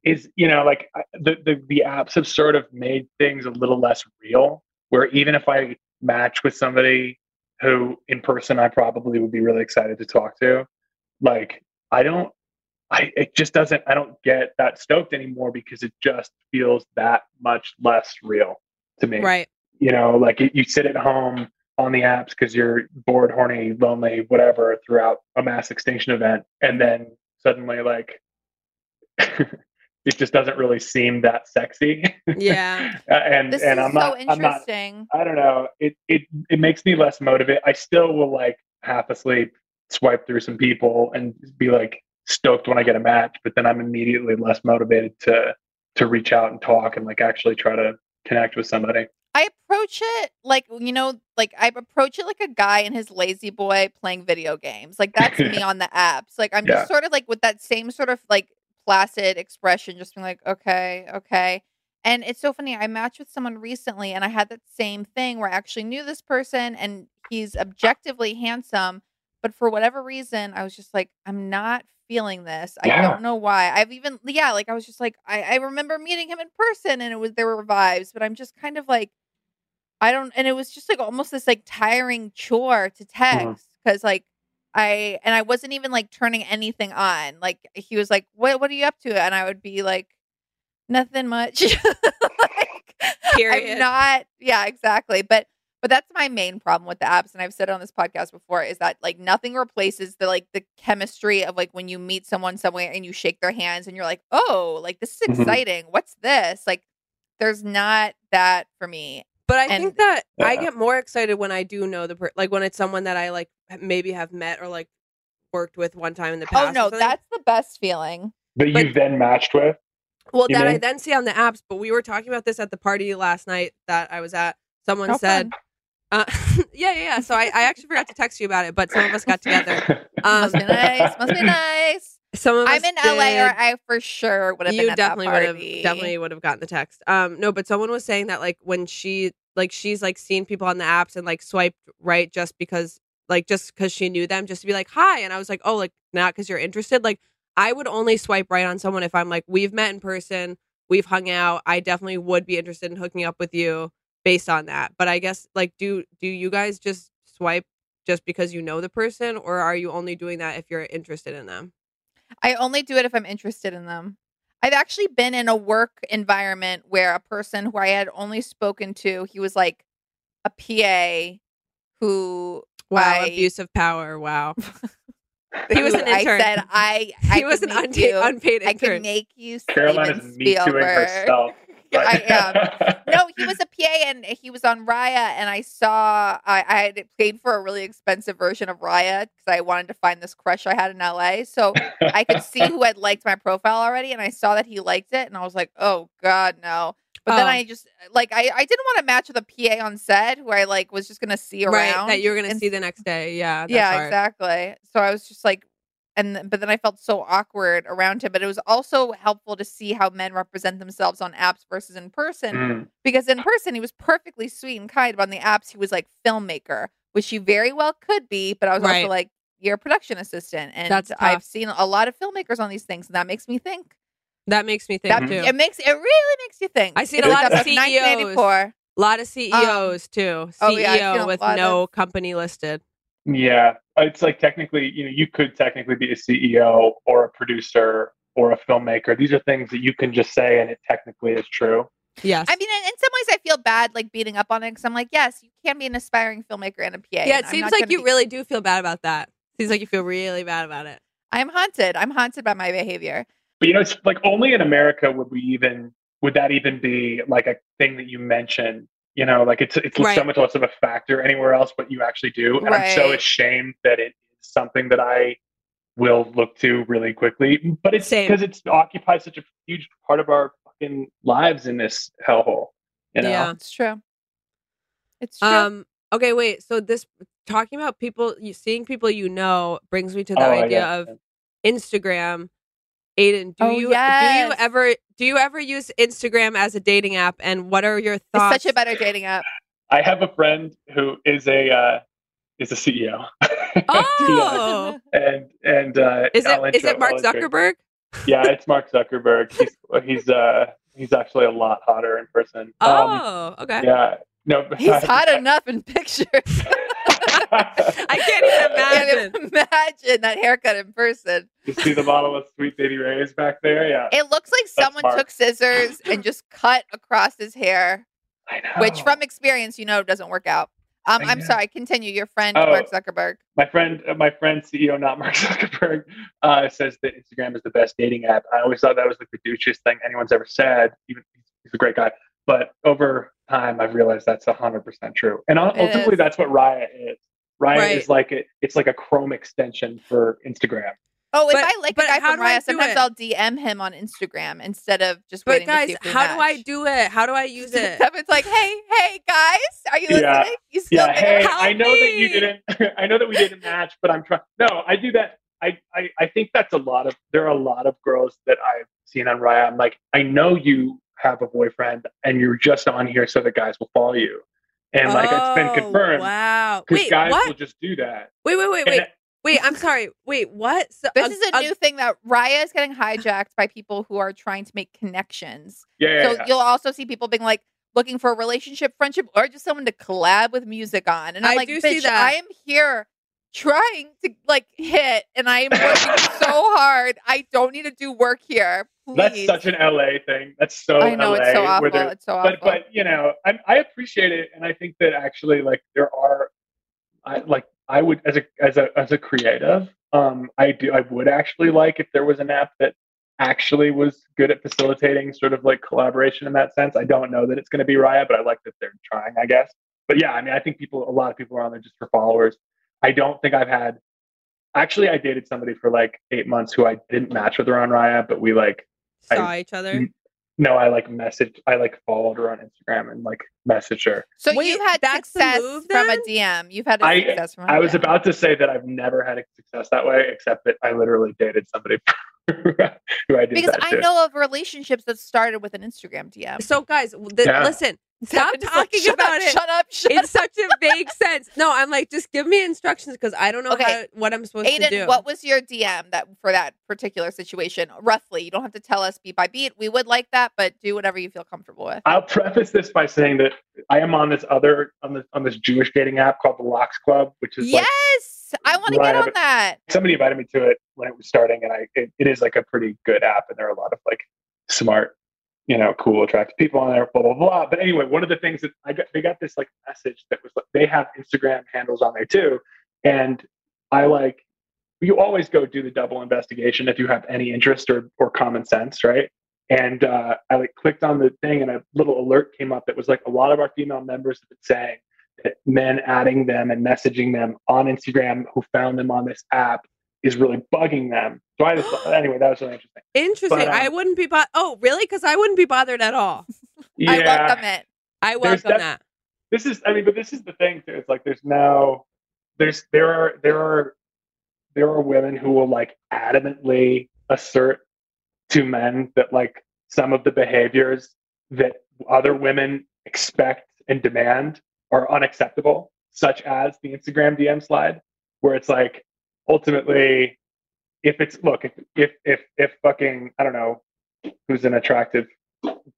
is you know like the, the the apps have sort of made things a little less real. Where even if I match with somebody who in person I probably would be really excited to talk to, like I don't, I it just doesn't. I don't get that stoked anymore because it just feels that much less real to me Right. you know, like you, you sit at home on the apps because you're bored, horny, lonely, whatever, throughout a mass extinction event, and then suddenly, like, it just doesn't really seem that sexy. Yeah. Uh, and This and I'm so not, I'm not, interesting. I don't know. It it it makes me less motivated. I still will like half asleep swipe through some people and be like stoked when I get a match, but then I'm immediately less motivated to to reach out and talk and like actually try to connect with somebody. I approach it like you know, like I approach it like a guy and his La-Z-Boy playing video games. Like that's me on the apps. Like I'm Yeah. just sort of like with that same sort of like placid expression, just being like, okay, okay. And it's so funny. I matched with someone recently, and I had that same thing where I actually knew this person, and he's objectively handsome, but for whatever reason, I was just like, I'm not feeling this. I Yeah. don't know why. I've even yeah, like I was just like, I, I remember meeting him in person, and it was there were vibes, but I'm just kind of like. I don't, and it was just like almost this like tiring chore to mm-hmm. text because like I and I wasn't even like turning anything on. Like he was like, "What What are you up to?" And I would be like, "Nothing much." like, Period. I'm not. Yeah, exactly. But but that's my main problem with the apps, and I've said it on this podcast before, is that like nothing replaces the like the chemistry of like when you meet someone somewhere and you shake their hands and you're like, "Oh, like this is Mhm. exciting. What's this?" Like, there's not that for me. But I And- think that I get more excited when I do know the per- like when it's someone that I like maybe have met or like worked with one time in the past. Oh no, that's the best feeling. That But- you've then matched with. well you that I then see on the apps. But we were talking about this at the party last night that I was at. Someone How said, uh, "Yeah, yeah, yeah." So I, I actually forgot to text you about it, but some of us got together. Um, Must be nice. Must be nice. Some of I'm us in LA, or. I for sure would have been you at definitely would have definitely would have gotten the text. Um, no, but someone was saying that like when she like she's like seen people on the apps and like swiped right just because like just because she knew them just to be like hi, and I was like oh like not because you're interested. Like I would only swipe right on someone if I'm like we've met in person. we've hung out. I definitely would be interested in hooking up with you based on that. But I guess like do do you guys just swipe just because you know the person or are you only doing that if you're interested in them? I only do it if I'm interested in them. I've actually been in a work environment where a person who I had only spoken to, he was like a PA who Wow, I, abuse of power. Wow. he was who an I intern. said I, I he was could an unpaid, you, unpaid I intern. could make you Caroline is me tooing Spielberg. herself. I am. No, he was a PA and he was on Raya, and I saw I, I had paid for a really expensive version of Raya because I wanted to find this crush I had in LA. So I could see who had liked my profile already, and I saw that he liked it, and I was like, "Oh God, no!" But then Oh. I just like I, I didn't want to match with a PA on set who I like was just gonna see around right, that you were gonna and see the next day. Yeah. yeah, hard. exactly. So I was just like, and th- but then I felt so awkward around him. But it was also helpful to see how men represent themselves on apps versus in person. Mm. Because in person, he was perfectly sweet and kind. But on the apps, he was like filmmaker, which he very well could be. But I was Right. also like, you're a production assistant, and That's I've seen a lot of filmmakers on these things, and that makes me think. That makes me think That too. it makes it really makes you think. I seen a lot of CEOs. 1984. A lot of CEOs too. oh, yeah, CEO with no of- company listed. Yeah, it's like technically, you know, you could technically be a CEO or a producer or a filmmaker. These are things that you can just say, and it technically is true. Yes. I mean, in, in some ways, I feel bad like beating up on it because I'm like, yes, you can be an aspiring filmmaker and a PA. yeah, it seems like you be- really do feel bad about that. Seems like you feel really bad about it. I'm haunted. I'm haunted by my behavior. But you know, it's like only in America would we even would that even be like a thing that you mention. You know, like it's it's Right. so much less of a factor anywhere else, but you actually do. And I'm so ashamed that it is something that I will look to really quickly. But it's because it's occupies such a huge part of our fucking lives in this hellhole. You know? Yeah. It's true. It's true. Um. Okay. Wait. So this talking about people, you seeing people you know brings me to the Oh, idea of. Instagram. Aiden, do Oh, you do you ever do you ever use Instagram as a dating app? And what are your it's thoughts? such a better dating app. I have a friend who is a uh, is a CEO. Oh, and and uh, is it is it Mark Zuckerberg? yeah, it's Mark Zuckerberg. He's he's uh he's actually a lot hotter in person. Um, Oh, okay. yeah. No, He's hot enough in pictures. I can't even imagine. Can't imagine that haircut in person. You see the model of Sweet Baby Ray's back there? Yeah. It looks like someone Mark. took scissors and just cut across his hair, I know. which from experience, you know, doesn't work out. Um, I I'm sorry. Continue. Your friend Oh. Mark Zuckerberg. my friend, uh, my friend CEO, not Mark Zuckerberg, uh, says that Instagram is the best dating app. I always thought that was like the douchiest thing anyone's ever said. Even he's a great guy, but over time, I've realized that's hundred percent true. And ultimately, that's what Raya is. Raya Right. is like a, it's like a Chrome extension for Instagram. Oh, if But- I like but a guy how from I Raya, sometimes it? I'll DM him on Instagram instead of just But waiting to guys, see if we how do I do it? How do I use it? It's like, hey, hey, guys, are you Yeah. listening? You still Yeah, hey, Help I know that you didn't. I know that we didn't match, but I'm trying. No, I do that. I, I I think that's a lot of. There are a lot of girls that I've seen on Raya. I'm like, I know you have a boyfriend, and you're just on here so that guys will follow you, and like it's been Oh, confirmed Wow. because Wait, guys what? will just do that. Wait, wait, wait, And wait. Wait, I'm sorry. Wait, what? So, This uh, is a uh, new thing that Raya is getting hijacked by people who are trying to make connections. Yeah, yeah, so yeah. you'll also see people being like looking for a relationship, friendship, or just someone to collab with music on. And I'm I like, do see that. I am here trying to like hit, and I am working so hard. I don't need to do work here. That's such an LA thing. That's so I know LA. it's so awful. It's so awful. but but you know I, I appreciate it and i think that actually like there are i like i would as a as a as a creative um i do i would actually like if there was an app that actually was good at facilitating sort of like collaboration in that sense i don't know that it's going to be raya but i like that they're trying i guess but yeah i mean i think people a lot of people are on there just for followers i don't think i've had actually i dated somebody for like eight months who i didn't match with her on raya but we like saw I- each other. no, I like messaged, I like followed her on Instagram and like messaged her. so Wait, you've had success move, from a? DM. You've had a I- success from a I was DM. about to say that I've never had a success that way, except that I literally dated somebody who I did because that I to. know of relationships that started with an Instagram DM. So, guys, w- the, Yeah. listen. Stop Just like, talking shut about up, it. Shut up, shut it's up. such a vague sense. No, I'm like, just give me instructions because I don't know Okay. how, what I'm supposed to do. Aiden, what was your DM that for that particular situation? Roughly, you don't have to tell us beat by beat. We would like that, but do whatever you feel comfortable with. I'll preface this by saying that I am on this other on this on this Jewish dating app called the Lox Club, which is like Yes, I want to get on that. somebody invited me to it when it was starting, and I it, it is like a pretty good app, and there are a lot of like smart, you know, cool, attractive people on there. Blah blah blah. But anyway, one of the things that I got, they got this like message that was like they have Instagram handles on there too, and I like you always go do the double investigation if you have any interest or or common sense, right? And uh, I like clicked on the thing, and a little alert came up that was like a lot of our female members have been saying that men adding them and messaging them on Instagram who found them on this app is really bugging them. So I just anyway, that was really interesting. Interesting. But, um, I wouldn't be bo- Oh, really? Because I wouldn't be bothered at all. Yeah, I welcome it. I There's welcome def- that. this is I mean, but this is the thing too. It's like there's no there's there are there are there are women who will like adamantly assert to men that like some of the behaviors that other women expect and demand are unacceptable, such as the Instagram DM slide, where it's like ultimately if it's look if if if, if fucking I don't know who's an attractive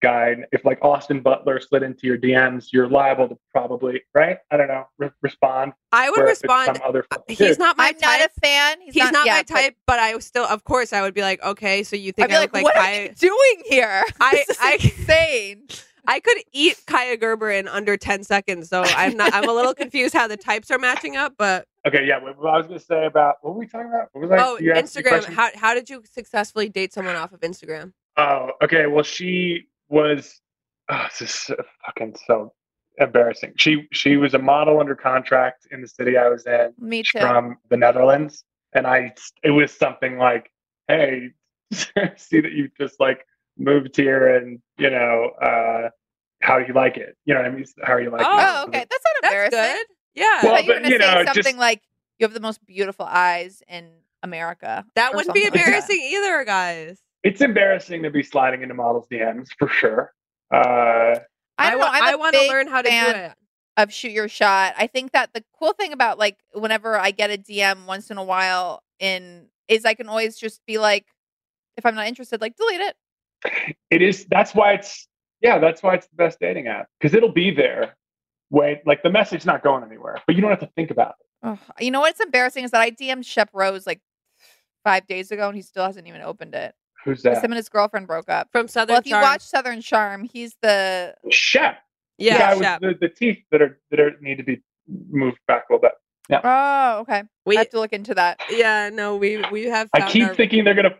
guy if like Austin Butler slid into your DMs you're liable to probably right I don't know re- respond I would Where if it's respond. some other He's dude. not my I'm type. not a fan. He's, He's, not, yeah, my type, but, I still, of course, I would be like, okay, so you I'd think be I like, look like what are Kaia? you doing here? I- This is I- insane. I could eat Kaia Gerber in under ten seconds, so I'm not. I'm a little confused how the types are matching up, but okay yeah what, what I was gonna say about what were we talking about what was I oh, you asked me a Instagram. How how did you successfully date someone off of Instagram? Oh, okay. Well, she was. Oh, this is so fucking so embarrassing. She she was a model under contract in the city I was in Me too. from the Netherlands, and I it was something like, "Hey, see that you just like moved here, and you know, uh, how do you like it? You know, what I mean, how are you like? Oh, it? Oh, okay. That's not embarrassing. That's embarrassing. good. Yeah, Well, I thought you were but, going you to say know, something just- like, you have the most beautiful eyes in America. that wouldn't be something like embarrassing either, guys. It's embarrassing to be sliding into models' DMs for sure. Uh, I I, don't know. I'm I a want to learn how to fan do it. of shoot your shot. I think that the cool thing about like whenever I get a DM once in a while in is I can always just be like, if I'm not interested, like delete it. it is that's why it's yeah that's why it's the best dating app because it'll be there when like the message's not going anywhere but you don't have to think about it Ugh. You know what's embarrassing is that I DM'd Shep Rose like five days ago and he still hasn't even opened it. Who's that Him and his girlfriend broke up. From Southern Well, if you Charm. watch Southern Charm, he's the chef the yeah, guy with the, the teeth that are that are need to be moved back a little bit Yeah. oh okay. We I have to look into that. yeah, no, we we have. i keep our- thinking they're gonna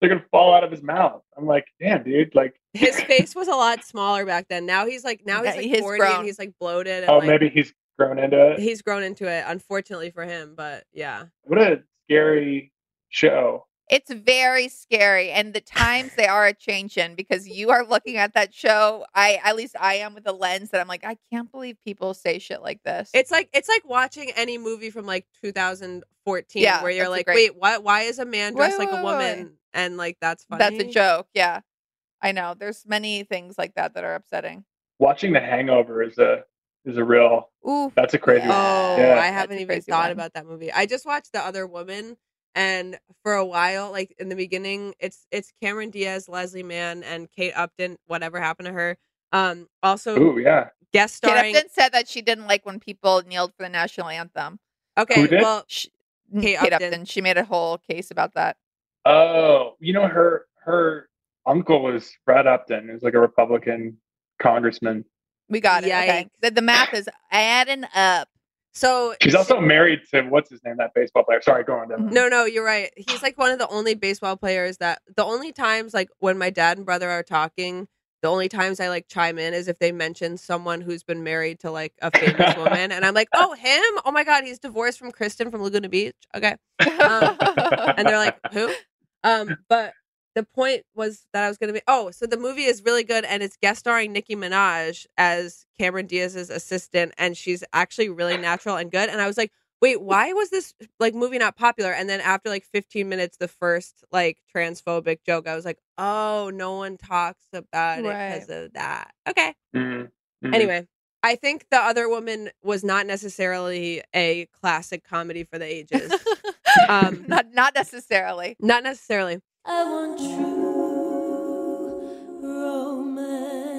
they're gonna fall out of his mouth i'm like damn dude like his face was a lot smaller back then. Now he's like now he's like he's forty grown. and he's like bloated. And oh like, maybe he's grown into it he's grown into it. Unfortunately for him, but yeah. what a scary show It's very scary, and the times they are a changing because you are looking at that show. I at least I am with a lens that I'm like, I can't believe people say shit like this. It's like it's like watching any movie from like 2014 Yeah, where you're like, great- wait, what? Why is a man dressed Wait, like a wait, wait, woman? And like that's funny. that's a joke. Yeah, I know. There's many things like that that are upsetting. watching the hangover is a is a real Ooh, that's a crazy Yeah. Oh, Yeah. I haven't even thought one. about that movie. I just watched The Other Woman, and for a while, like in the beginning, it's it's Cameron Diaz, Leslie Mann, and Kate Upton. Whatever happened to her? Um, also ooh yeah guest starring. Kate. Upton said that she didn't like when people kneeled for the national anthem. Okay, Who did? well, She, Kate Kate, Upton. Upton. She made a whole case about that. Oh, you know her her uncle was Fred Upton, who's like a Republican congressman. We got it. Okay. The, the math is adding up. so She's also married to what's his name, that baseball player. Sorry, go on. Devin. No, no, you're right. He's like one of the only baseball players that the only times like when my dad and brother are talking, the only times I like chime in is if they mention someone who's been married to like a famous woman, and I'm like, oh, him? Oh my god, he's divorced from Kristen from Laguna Beach. Okay, Um, and they're like, who? Um, but the point was that I was gonna be. Oh, so the movie is really good, and it's guest starring Nicki Minaj as Cameron Diaz's assistant, and she's actually really natural and good. And I was like, wait, why was this like movie not popular? And then after like 15 minutes, the first like transphobic joke, I was like, oh, no one talks about it because of that. Okay, Mm. Mhm. Anyway, I think the other woman was not necessarily a classic comedy for the ages. um, not not necessarily. not necessarily. I want true romance.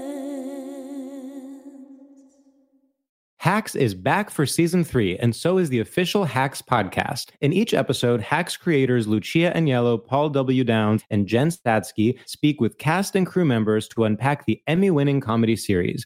Hacks is back for season three, and so is the official Hacks podcast. In each episode, Hacks creators Lucia Aniello, Paul W. Downs, and Jen Statsky speak with cast and crew members to unpack the Emmy winning comedy series.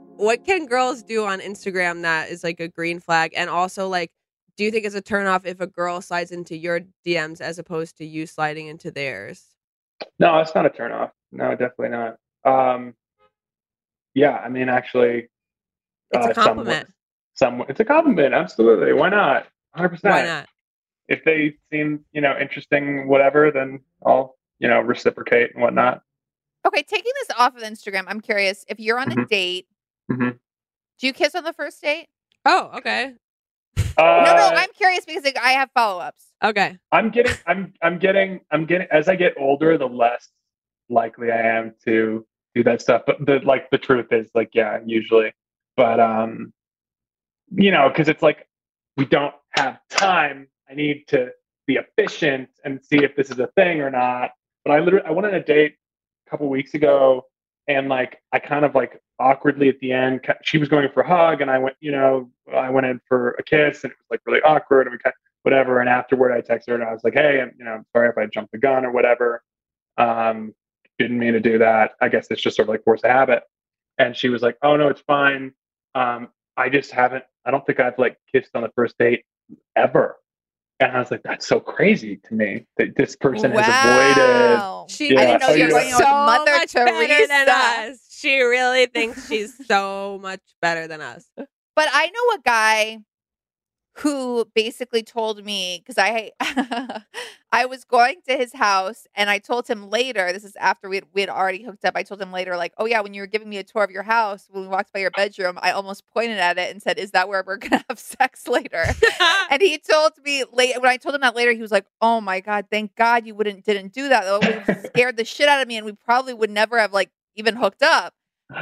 what can girls do on Instagram that is like a green flag? And also, like, do you think it's a turnoff if a girl slides into your DMs as opposed to you sliding into theirs? No, it's not a turnoff. No, definitely not. Um, yeah, I mean, actually, It's a uh, some- compliment. Some, it's a compliment. Absolutely. Why not? Hundred percent. Why not? If they seem, you know, interesting, whatever, then I'll, you know, reciprocate and whatnot. Okay, taking this off of Instagram, I'm curious if you're on a Mhm. date, Mhm. do you kiss on the first date? Oh, okay. Uh, no, no, I'm curious because like, I have follow ups. Okay. I'm getting, I'm, I'm getting, I'm getting. As I get older, the less likely I am to do that stuff. But the like, the truth is, like, yeah, usually. But um, you know, because it's like we don't have time. I need to be efficient and see if this is a thing or not. But I literally, I went on a date a couple weeks ago, and like, I kind of like awkwardly at the end, she was going for a hug, and I went, you know, I went in for a kiss, and it was like really awkward, and we kind whatever. And afterward, I texted her and I was like, hey, I'm, you know, I'm sorry if I jumped the gun or whatever. Um, didn't mean to do that. I guess it's just sort of like force of habit. And she was like, oh no, it's fine. Um, I just haven't. I don't think I've like kissed on the first date ever. And I was like, that's so crazy to me that this person has avoided. She, Yeah, I didn't know oh, you were yeah. going on with so Mother much better than us. She really thinks she's so much better than us. But I know a guy who basically told me because I I was going to his house and I told him later. This is after we had, we had already hooked up. I told him later, like, oh yeah, when you were giving me a tour of your house, when we walked by your uh bedroom, I almost pointed at it and said, "Is that where we're gonna have sex later?" and he told me late when I told him that later, he was like, "Oh my god, thank God you wouldn't didn't do that. Though it would have scared the shit out of me, and we probably would never have like even hooked up."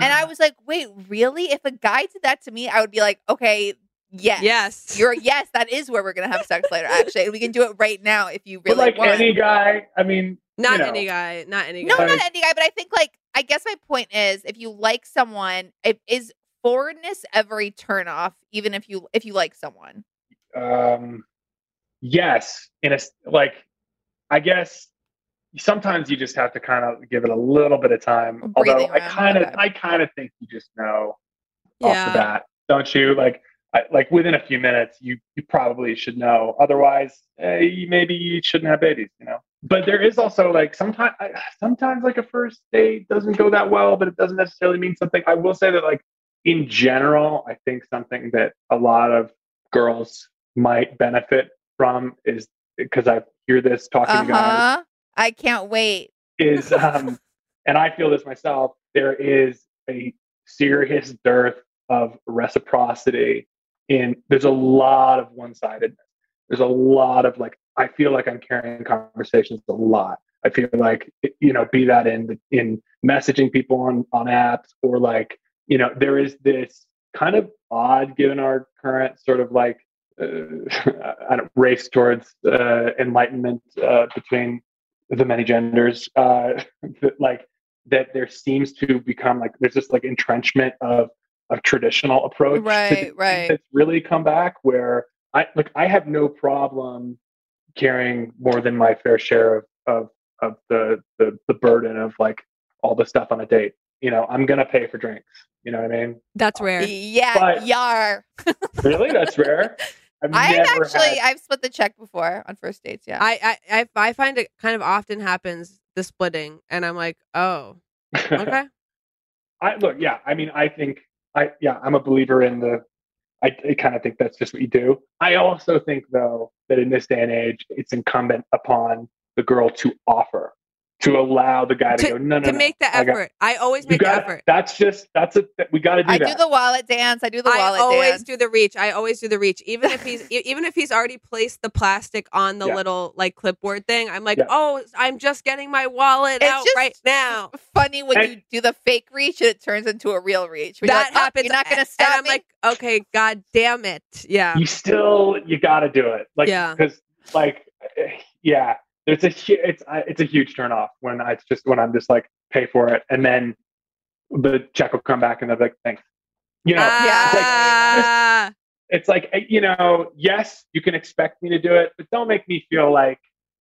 And I was like, wait, really? If a guy did that to me, I would be like, okay, yes. Yes. You're yes, that is where we're gonna have sex later, actually. We can do it right now if you really But like want. any guy, I mean, Not you know, any guy. Not any no, guy. not any guy, but I think like I guess my point is if you like someone, if, is forwardness every a turn off, even if you if you like someone? um yes in a s- like i guess sometimes you just have to kind of give it a little bit of time although i kind of i kind of think you just know yeah. off Yeah. the bat don't you like I, like within a few minutes you you probably should know otherwise eh, maybe you shouldn't have babies you know but there is also like sometimes sometimes like a first date doesn't go that well but it doesn't necessarily mean something i will say that like in general i think something that a lot of girls might benefit from is because i hear this talking Uh to guys. I can't wait. is um and I feel this myself, there is a serious dearth of reciprocity in there's a lot of one-sidedness. There's a lot of like I feel like I'm carrying conversations a lot. I feel like you know, be that in in messaging people on on apps or like, you know, there is this kind of odd given our current sort of like uh, I don't, race towards uh, enlightenment uh, between the many genders uh like that there seems to become like there's this like entrenchment of of traditional approach Right, dating right. that's really come back where i like i have no problem carrying more than my fair share of of of the the, the burden of like all the stuff on a date you know i'm gonna pay for drinks you know what i mean That's rare. Yeah, But- yar. really that's rare i've I've actually had, I've split the check before on first dates. Yeah. I, I I I find it kind of often happens the splitting, and I'm like, oh, okay. I look, yeah. I mean, I think I yeah, I'm a believer in the. I, I kind of think that's just what you do. I also think though that in this day and age, it's incumbent upon the girl to offer, to allow the guy to, To- go no no to no, make the I got- effort. I always you make the got effort. That's just that's a we got to do I that. do the wallet dance. I do the I wallet I always dance. do the reach. I always do the reach, even if he's even if he's already placed the plastic on the Yeah. little like clipboard thing. I'm like, Yeah. oh, I'm just getting my wallet It's out just right now. Funny when And- you do the fake reach and it turns into a real reach. When you're That like, "Oh, happens. You're not going to stop. and stop I'm me. like, okay, god damn it, yeah. you still you got to do it like Yeah. because like eh, yeah there's a it's it's a huge turn off when I it's just when I'm just like pay for it and then the check will come back and they'll be like thanks you know it's like, Ah, it's like eh, you know yes you can expect me to do it but don't make me feel like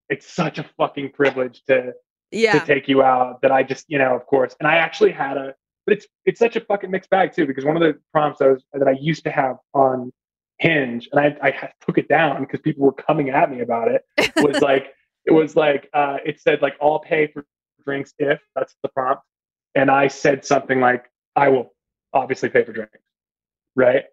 it's such a fucking privilege to yeah. to take you out that I just, you know, of course. And I actually had a, but it's it's such a fucking mixed bag too because one of the prompts I was that I used to have on Hinge and I I took it down because people were coming at me about it was like it was like uh, it said like I'll pay for drinks if that's the prompt, and I said something like I will obviously pay for drinks, right?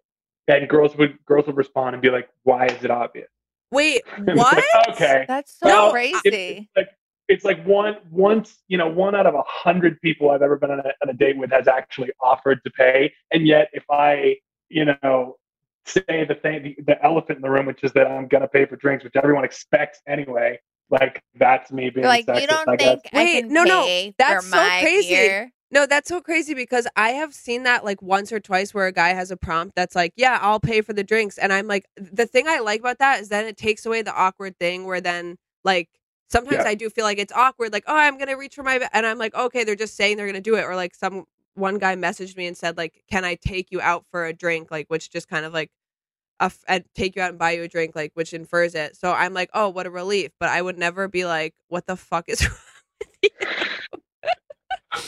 And girls would girls would respond and be like, "Why is it obvious?" Wait, And what? like, okay, That's so Well, crazy. it's like it's like one once you know one out of a hundred people I've ever been on a, on a date with has actually offered to pay, and yet if I you know say the thing the, the elephant in the room, which is that I'm gonna pay for drinks, which everyone expects anyway, like that's me being like, sexist, you don't I guess. think I Wait, can no, no, that's so crazy. beer? No, that's so crazy because I have seen that like once or twice where a guy has a prompt that's like, "Yeah, I'll pay for the drinks," and I'm like, the thing I like about that is then it takes away the awkward thing where then like sometimes Yeah. I do feel like it's awkward, like, "Oh, I'm gonna reach for my," and I'm like, "Okay, they're just saying they're gonna do it," or like some one guy messaged me and said like, "Can I take you out for a drink?" Like, which just kind of like. A f- and take you out and buy you a drink, like which infers it. So I'm like, oh, what a relief. But I would never be like, what the fuck is wrong with you?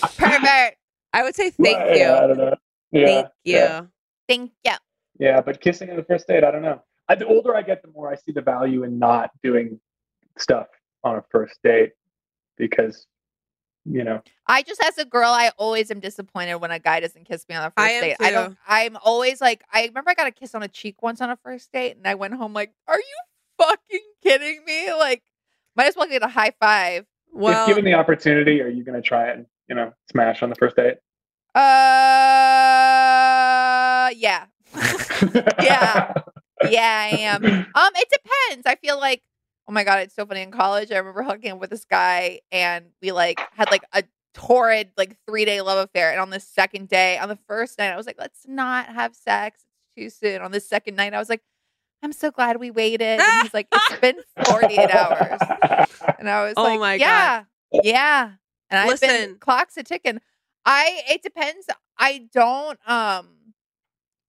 Pervert. I would say thank Well, you. yeah, I don't know. Yeah, Thank you. yeah. Thank you. Yeah, but kissing on the first date, I don't know. I, the older I get, the more I see the value in not doing stuff on a first date because, you know, I just, as a girl, I always am disappointed when a guy doesn't kiss me on a first I am date. I don't. I'm always like, I remember I got a kiss on a cheek once on a first date, and I went home like, "Are you fucking kidding me? Like, might as well get a high five. Well, if given the opportunity, are you going to try it and, you know, smash on the first date? Uh, yeah, Yeah. yeah, I am. Um, it depends. I feel like, oh my god, it's so funny. In college, I remember hooking up with this guy, and we like had like a torrid like three day love affair. And on the second day, on the first night, I was like, let's not have sex. It's too soon. On the second night, I was like, I'm so glad we waited. And he's like, it's been 48 hours. And I was Oh like, my yeah, yeah. And I've been Listen. clocks a ticking. I it depends. I don't um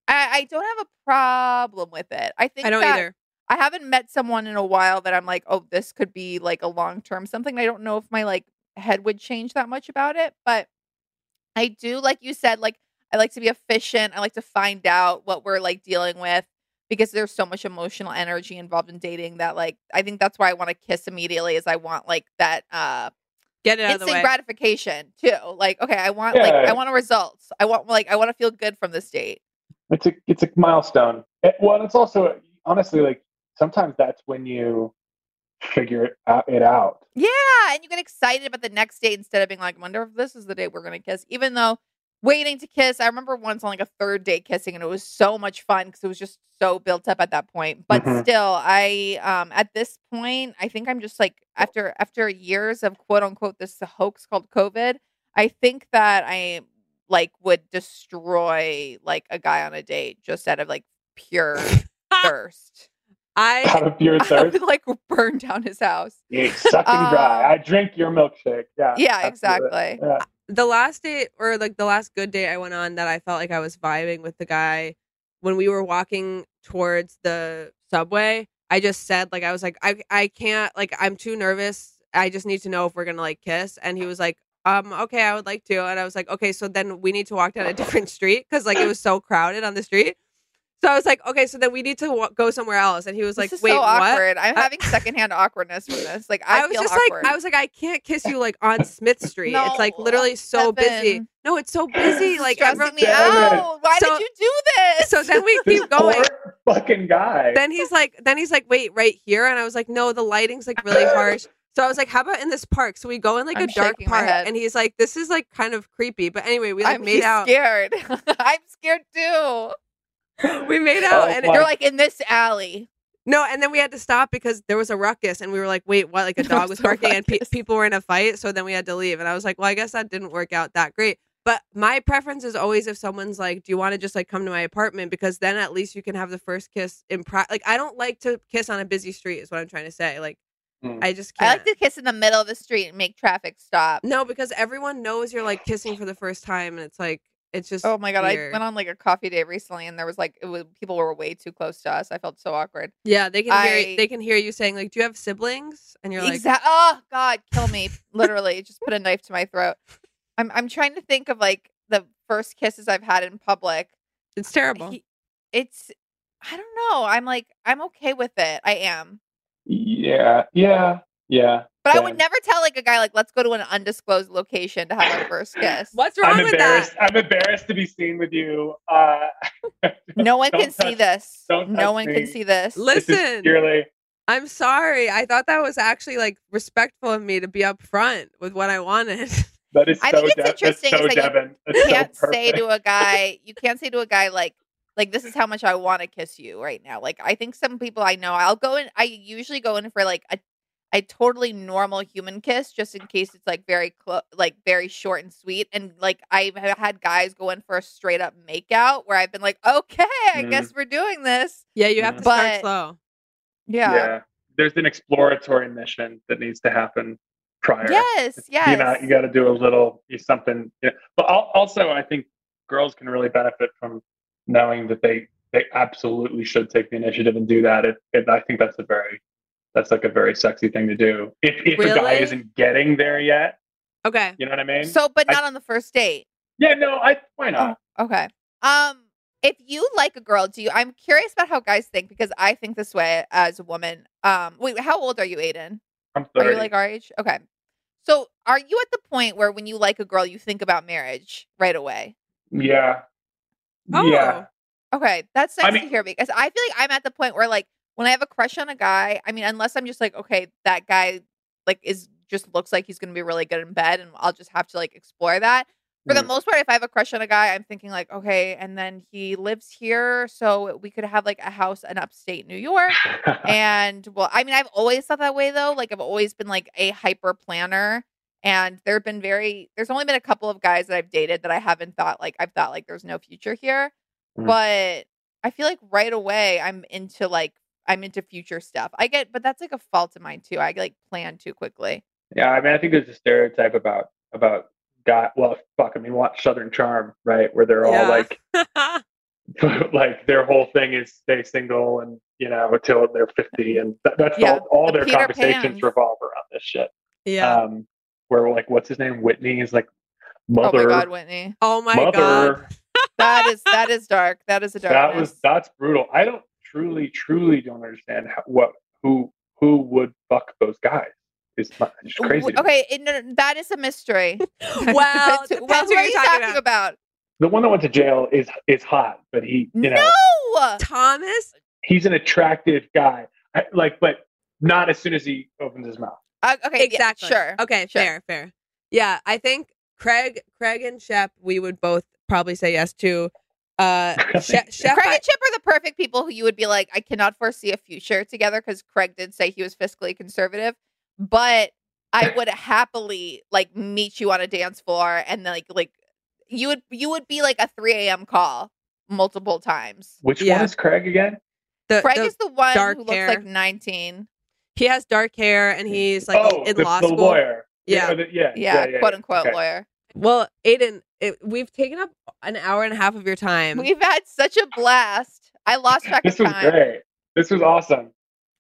I, I don't have a problem with it. I think I don't that either. I haven't met someone in a while that I'm like, oh, this could be like a long term something. I don't know if my like head would change that much about it, but I do, like you said, like I like to be efficient. I like to find out what we're like dealing with because there's so much emotional energy involved in dating that like I think that's why I want to kiss immediately is I want like that uh Get it out of the instant way. gratification too. Like, okay, I want like I want a results. I want like I want to feel good from this date. It's a it's a milestone. It, well, it's also honestly like sometimes that's when you figure it out. It out. Yeah, and you get excited about the next date instead of being like, wonder if this is the day we're gonna kiss. Even though waiting to kiss, I remember once on like a third date kissing, and it was so much fun because it was just so built up at that point. But Mhm. still, I um at this point, I think I'm just like after after years of quote unquote this hoax called COVID, I think that I like would destroy like a guy on a date just out of like pure thirst. I Out of pure I thirst, would like burn down his house. you suck and dry. Um, I drink your milkshake. Yeah. Yeah, exactly. Yeah. the last date or like the last good date I went on that I felt like I was vibing with the guy when we were walking towards the subway. I just said like I was like I I can't like I'm too nervous. I just need to know if we're gonna like kiss. And he was like, um, okay, I would like to. And I was like, okay, so then we need to walk down a different street because like it was so crowded on the street. So I was like, okay, so then we need to wa- go somewhere else. And he was like, this is wait, so what? I'm I- having secondhand awkwardness from this. Like I, I was feel just awkward. like, I was like, I can't kiss you like on Smith Street. it's like literally so busy. No, it's so busy. Like stressing everyone- me out. Why So- did you do this? So then we This keep going. poor fucking guy. Then he's like, then he's like, wait, right here, and I was like, no, the lighting's like really harsh. So I was like, how about in this park? So we go in like I'm a dark shaking park, and he's like, this is like kind of creepy. But anyway, we like I'm made out. scared. I'm scared too. We made out, Oh and my You're like in this alley. no, and then we had to stop because there was a ruckus, and we were like, wait, what? Like a dog was was barking, and pe- people were in a fight. So then we had to leave, and I was like, well, I guess that didn't work out that great. But my preference is always if someone's like, "Do you want to just like come to my apartment?" Because then at least you can have the first kiss in pri- Like I don't like to kiss on a busy street. Is what I'm trying to say. Like Hmm. I just I can't. like to kiss in the middle of the street and make traffic stop. no, because everyone knows you're like kissing for the first time, and it's like it's just. Oh my god! weird. I went on like a coffee date recently, and there was like it was people were way too close to us. I felt so awkward. Yeah, they can hear they can hear you saying like, "Do you have siblings?" And you're like, Exact- oh God, kill me! Literally, just put a knife to my throat. I'm I'm trying to think of like the first kisses I've had in public. "It's terrible." He- it's I don't know. I'm like I'm okay with it. I am, yeah, yeah, yeah. But I would never tell like a guy like let's go to an undisclosed location to have our first kiss. What's wrong I'm with embarrassed. that? I'm embarrassed to be seen with you. Uh, No one Don't can see this. don't No one me. can see this. this Listen, purely. I'm sorry. I thought that was actually like respectful of me to be upfront with what I wanted. That is I think it's De- interesting That's so is that you Devin. That's You so can't say to a guy. You can't say to a guy like like this is how much I want to kiss you right now. Like I think some people I know, I'll go in. I usually go in for like a a totally normal human kiss, just in case it's like very close, like very short and sweet. And like I've had guys go in for a straight up makeout where I've been like, okay, I Mm. guess we're doing this. yeah, you have to But- start slow. Yeah. yeah. There's an exploratory mission that needs to happen prior. Yes. Yes. You know, you got to do a little something. Yeah. But also, I think girls can really benefit from knowing that they they absolutely should take the initiative and do that. It, it, I think that's a very that's like a very sexy thing to do. If if a guy isn't getting there yet, Okay. you know what I mean? so, but I- not on the first date. yeah, no, I why not? Oh, okay. Um, if you like a girl, do you? I'm curious about how guys think because I think this way as a woman. Um, wait, how old are you, Aiden? I'm Are thirty. you like our age? Okay. So, are you at the point where when you like a girl, you think about marriage right away? yeah, Oh. yeah. Okay, that's nice I mean- to hear because I feel like I'm at the point where like when I have a crush on a guy, I mean, unless I'm just like, okay, that guy like is just looks like he's gonna be really good in bed, and I'll just have to like explore that. For the Mm. most part, if I have a crush on a guy, I'm thinking like, okay, and then he lives here, so we could have like a house in upstate New York. and well, I mean, I've always thought that way though. Like I've always been like a hyper planner, And there have been very there's only been a couple of guys that I've dated that I haven't thought like I've thought like there's no future here. Mhm. But I feel like right away I'm into like I'm into future stuff. I get but that's like a fault of mine too. I like plan too quickly. Yeah, I mean, I think there's a stereotype about about God. Well, fuck, I mean, watch Southern Charm, right? Where they're Yeah. all like, like their whole thing is stay single and you know until they're 50, and that, that's Yeah, all. All the their Peter conversations Pans. revolve around this shit. yeah. Um, where like, what's his name? Whitney is like, Oh mother, my god, Whitney. oh my mother. god. That is that is dark. That is a dark. That was that's brutal. I don't truly, truly don't understand how, what who who would fuck those guys. It's not it's crazy. W- to me. Okay, it, no, that is a mystery. Well, well, who what are you're talking talking about? The one that went to jail is is hot, but he you know No. Thomas? he's an attractive guy. I, like, but not as soon as he opens his mouth. Uh, okay, yeah, Exactly. sure. Okay, Sure. fair, fair. Yeah, I think Craig, Craig and Shep, we would both probably say yes to. Uh, Shep, Shep Craig I- and Chip are the perfect people who you would be like, I cannot foresee a future together because Craig did say he was fiscally conservative, but I would happily like meet you on a dance floor and like like you would you would be like a 3 a.m. call multiple times. Which Yeah. one is Craig again? the, Craig the- is the one dark who looks hair. like 19. he has dark hair and he's like oh, in the, law the school. lawyer. Yeah. or the- yeah, Yeah, yeah, quote unquote okay. lawyer. Well, Aiden, it, we've taken up an hour and a half of your time. We've had such a blast. I lost track This of time. This was great. This was awesome.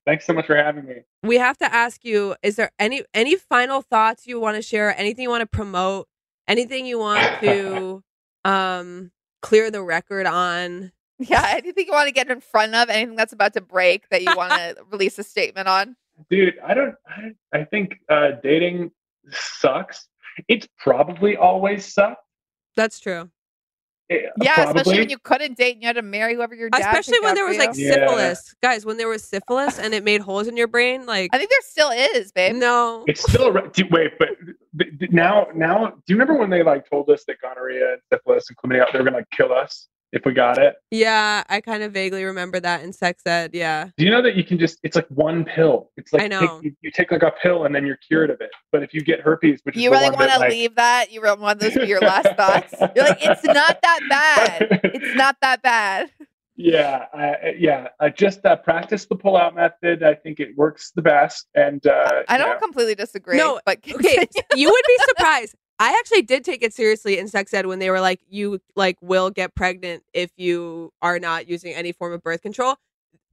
Thanks so much for having me. we have to ask you: Is there any any final thoughts you want to share? Anything you want to promote? Anything you want to um clear the record on? Yeah, anything you want to get in front of, anything that's about to break that you want to release a statement on. Dude, I don't. I, I think uh, dating sucks. It's probably always sucked. That's true. Eh, Yeah, especially when you couldn't date and you had to marry whoever your dad Especially when there for was you. like Yeah. syphilis, guys. When there was syphilis and it made holes in your brain, like I think there still is, babe. no, It's still a re- do- wait, but th- th- now, now, do you remember when they like told us that gonorrhea and syphilis and chlamydia they were gonna like kill us if we got it? yeah, I kind of vaguely remember that in sex ed. Yeah, Do you know that you can just? It's like one pill. It's like I know. Take, you, you take like a pill and then you're cured of it. But if you get herpes, which You the really want to like, leave that? You really want those to be your last thoughts? You're like, it's not that bad. It's not that bad. Yeah, I, yeah. I just uh, practice the pull-out method. I think it works the best. And uh, I don't you know, completely disagree. No, but okay, you would be surprised. I actually did take it seriously in sex ed when they were like, "You like will get pregnant if you are not using any form of birth control."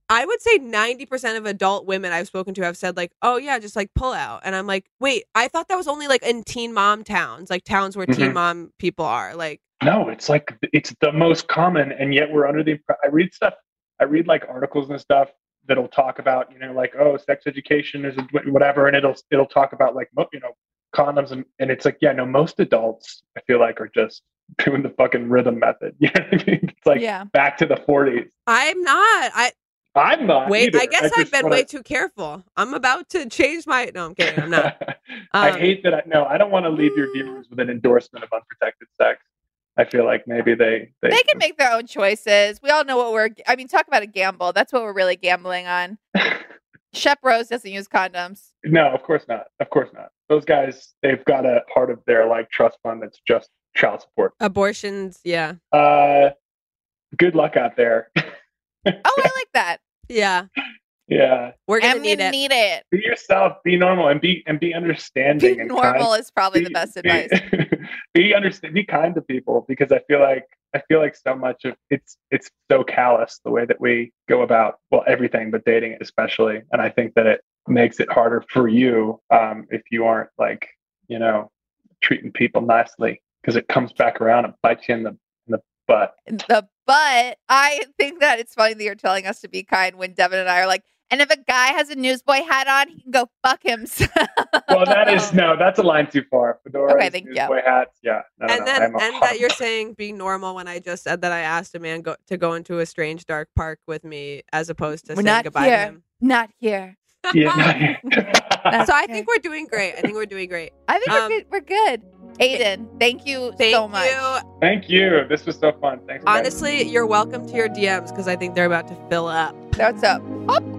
I would say ninety percent of adult women I've spoken to have said like, "Oh yeah, just like pull out," and I'm like, "Wait, I thought that was only like in teen mom towns, like towns where teen Mhm. mom people are." Like, No, it's like it's the most common, and yet we're under the. I read stuff. I read like articles and stuff that'll talk about you know like oh sex education is whatever, and it'll it'll talk about like you know condoms and and it's like yeah no most adults I feel like are just doing the fucking rhythm method. You know what I mean? It's like Yeah. back to the 40s. I'm not. I I'm not. wait. either. I guess I've been wanna- way too careful. I'm about to change my. No, I'm kidding. I'm not. I Um, hate that. I, no, I don't want to leave your viewers with an endorsement of unprotected sex. I feel like maybe they they, they can make their own choices. We all know what we're. I mean, talk about a gamble. That's what we're really gambling on. Shep Rose doesn't use condoms. No, of course not. Of course not. Those guys, they've got a part of their like trust fund that's just child support. Abortions. Yeah. Uh, good luck out there. Oh, I like that. Yeah. Yeah, We're gonna need gonna it. need it. be yourself. Be normal and be and be understanding. Be and normal kind. is probably the best be- advice. be understand. Be kind to people because I feel like I feel like so much of it's it's so callous the way that we go about well everything, but dating especially. And I think that it makes it harder for you um, if you aren't like you know treating people nicely because it comes back around and bites you in the in the butt. the but I think that it's funny that you're telling us to be kind when Devin and I are like, and if a guy has a newsboy hat on, he can go fuck himself. Well, that is no, that's a line too far. Fedora, Okay, thank you. newsboy hats, yeah. No, and no, then and hard- that you're saying being normal when I just said that I asked a man go, to go into a strange dark park with me as opposed to We're saying not goodbye to here. him. Not here. yeah, So I think we're doing great. I think we're doing great. I think Um, we're, good. we're good. Aiden, thank you Thank so much. you. Thank you. This was so fun. Thanks. guys. Honestly, you're welcome to your DMs because I think they're about to fill up. That's up. Up,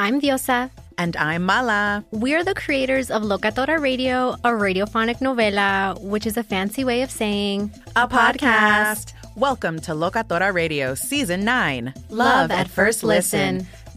I'm Diosa. And I'm Mala. We're the creators of Locatora Radio, a radiophonic novela, which is a fancy way of saying a podcast. Welcome to Locatora Radio Season 9 Love, Love at, First listen. listen.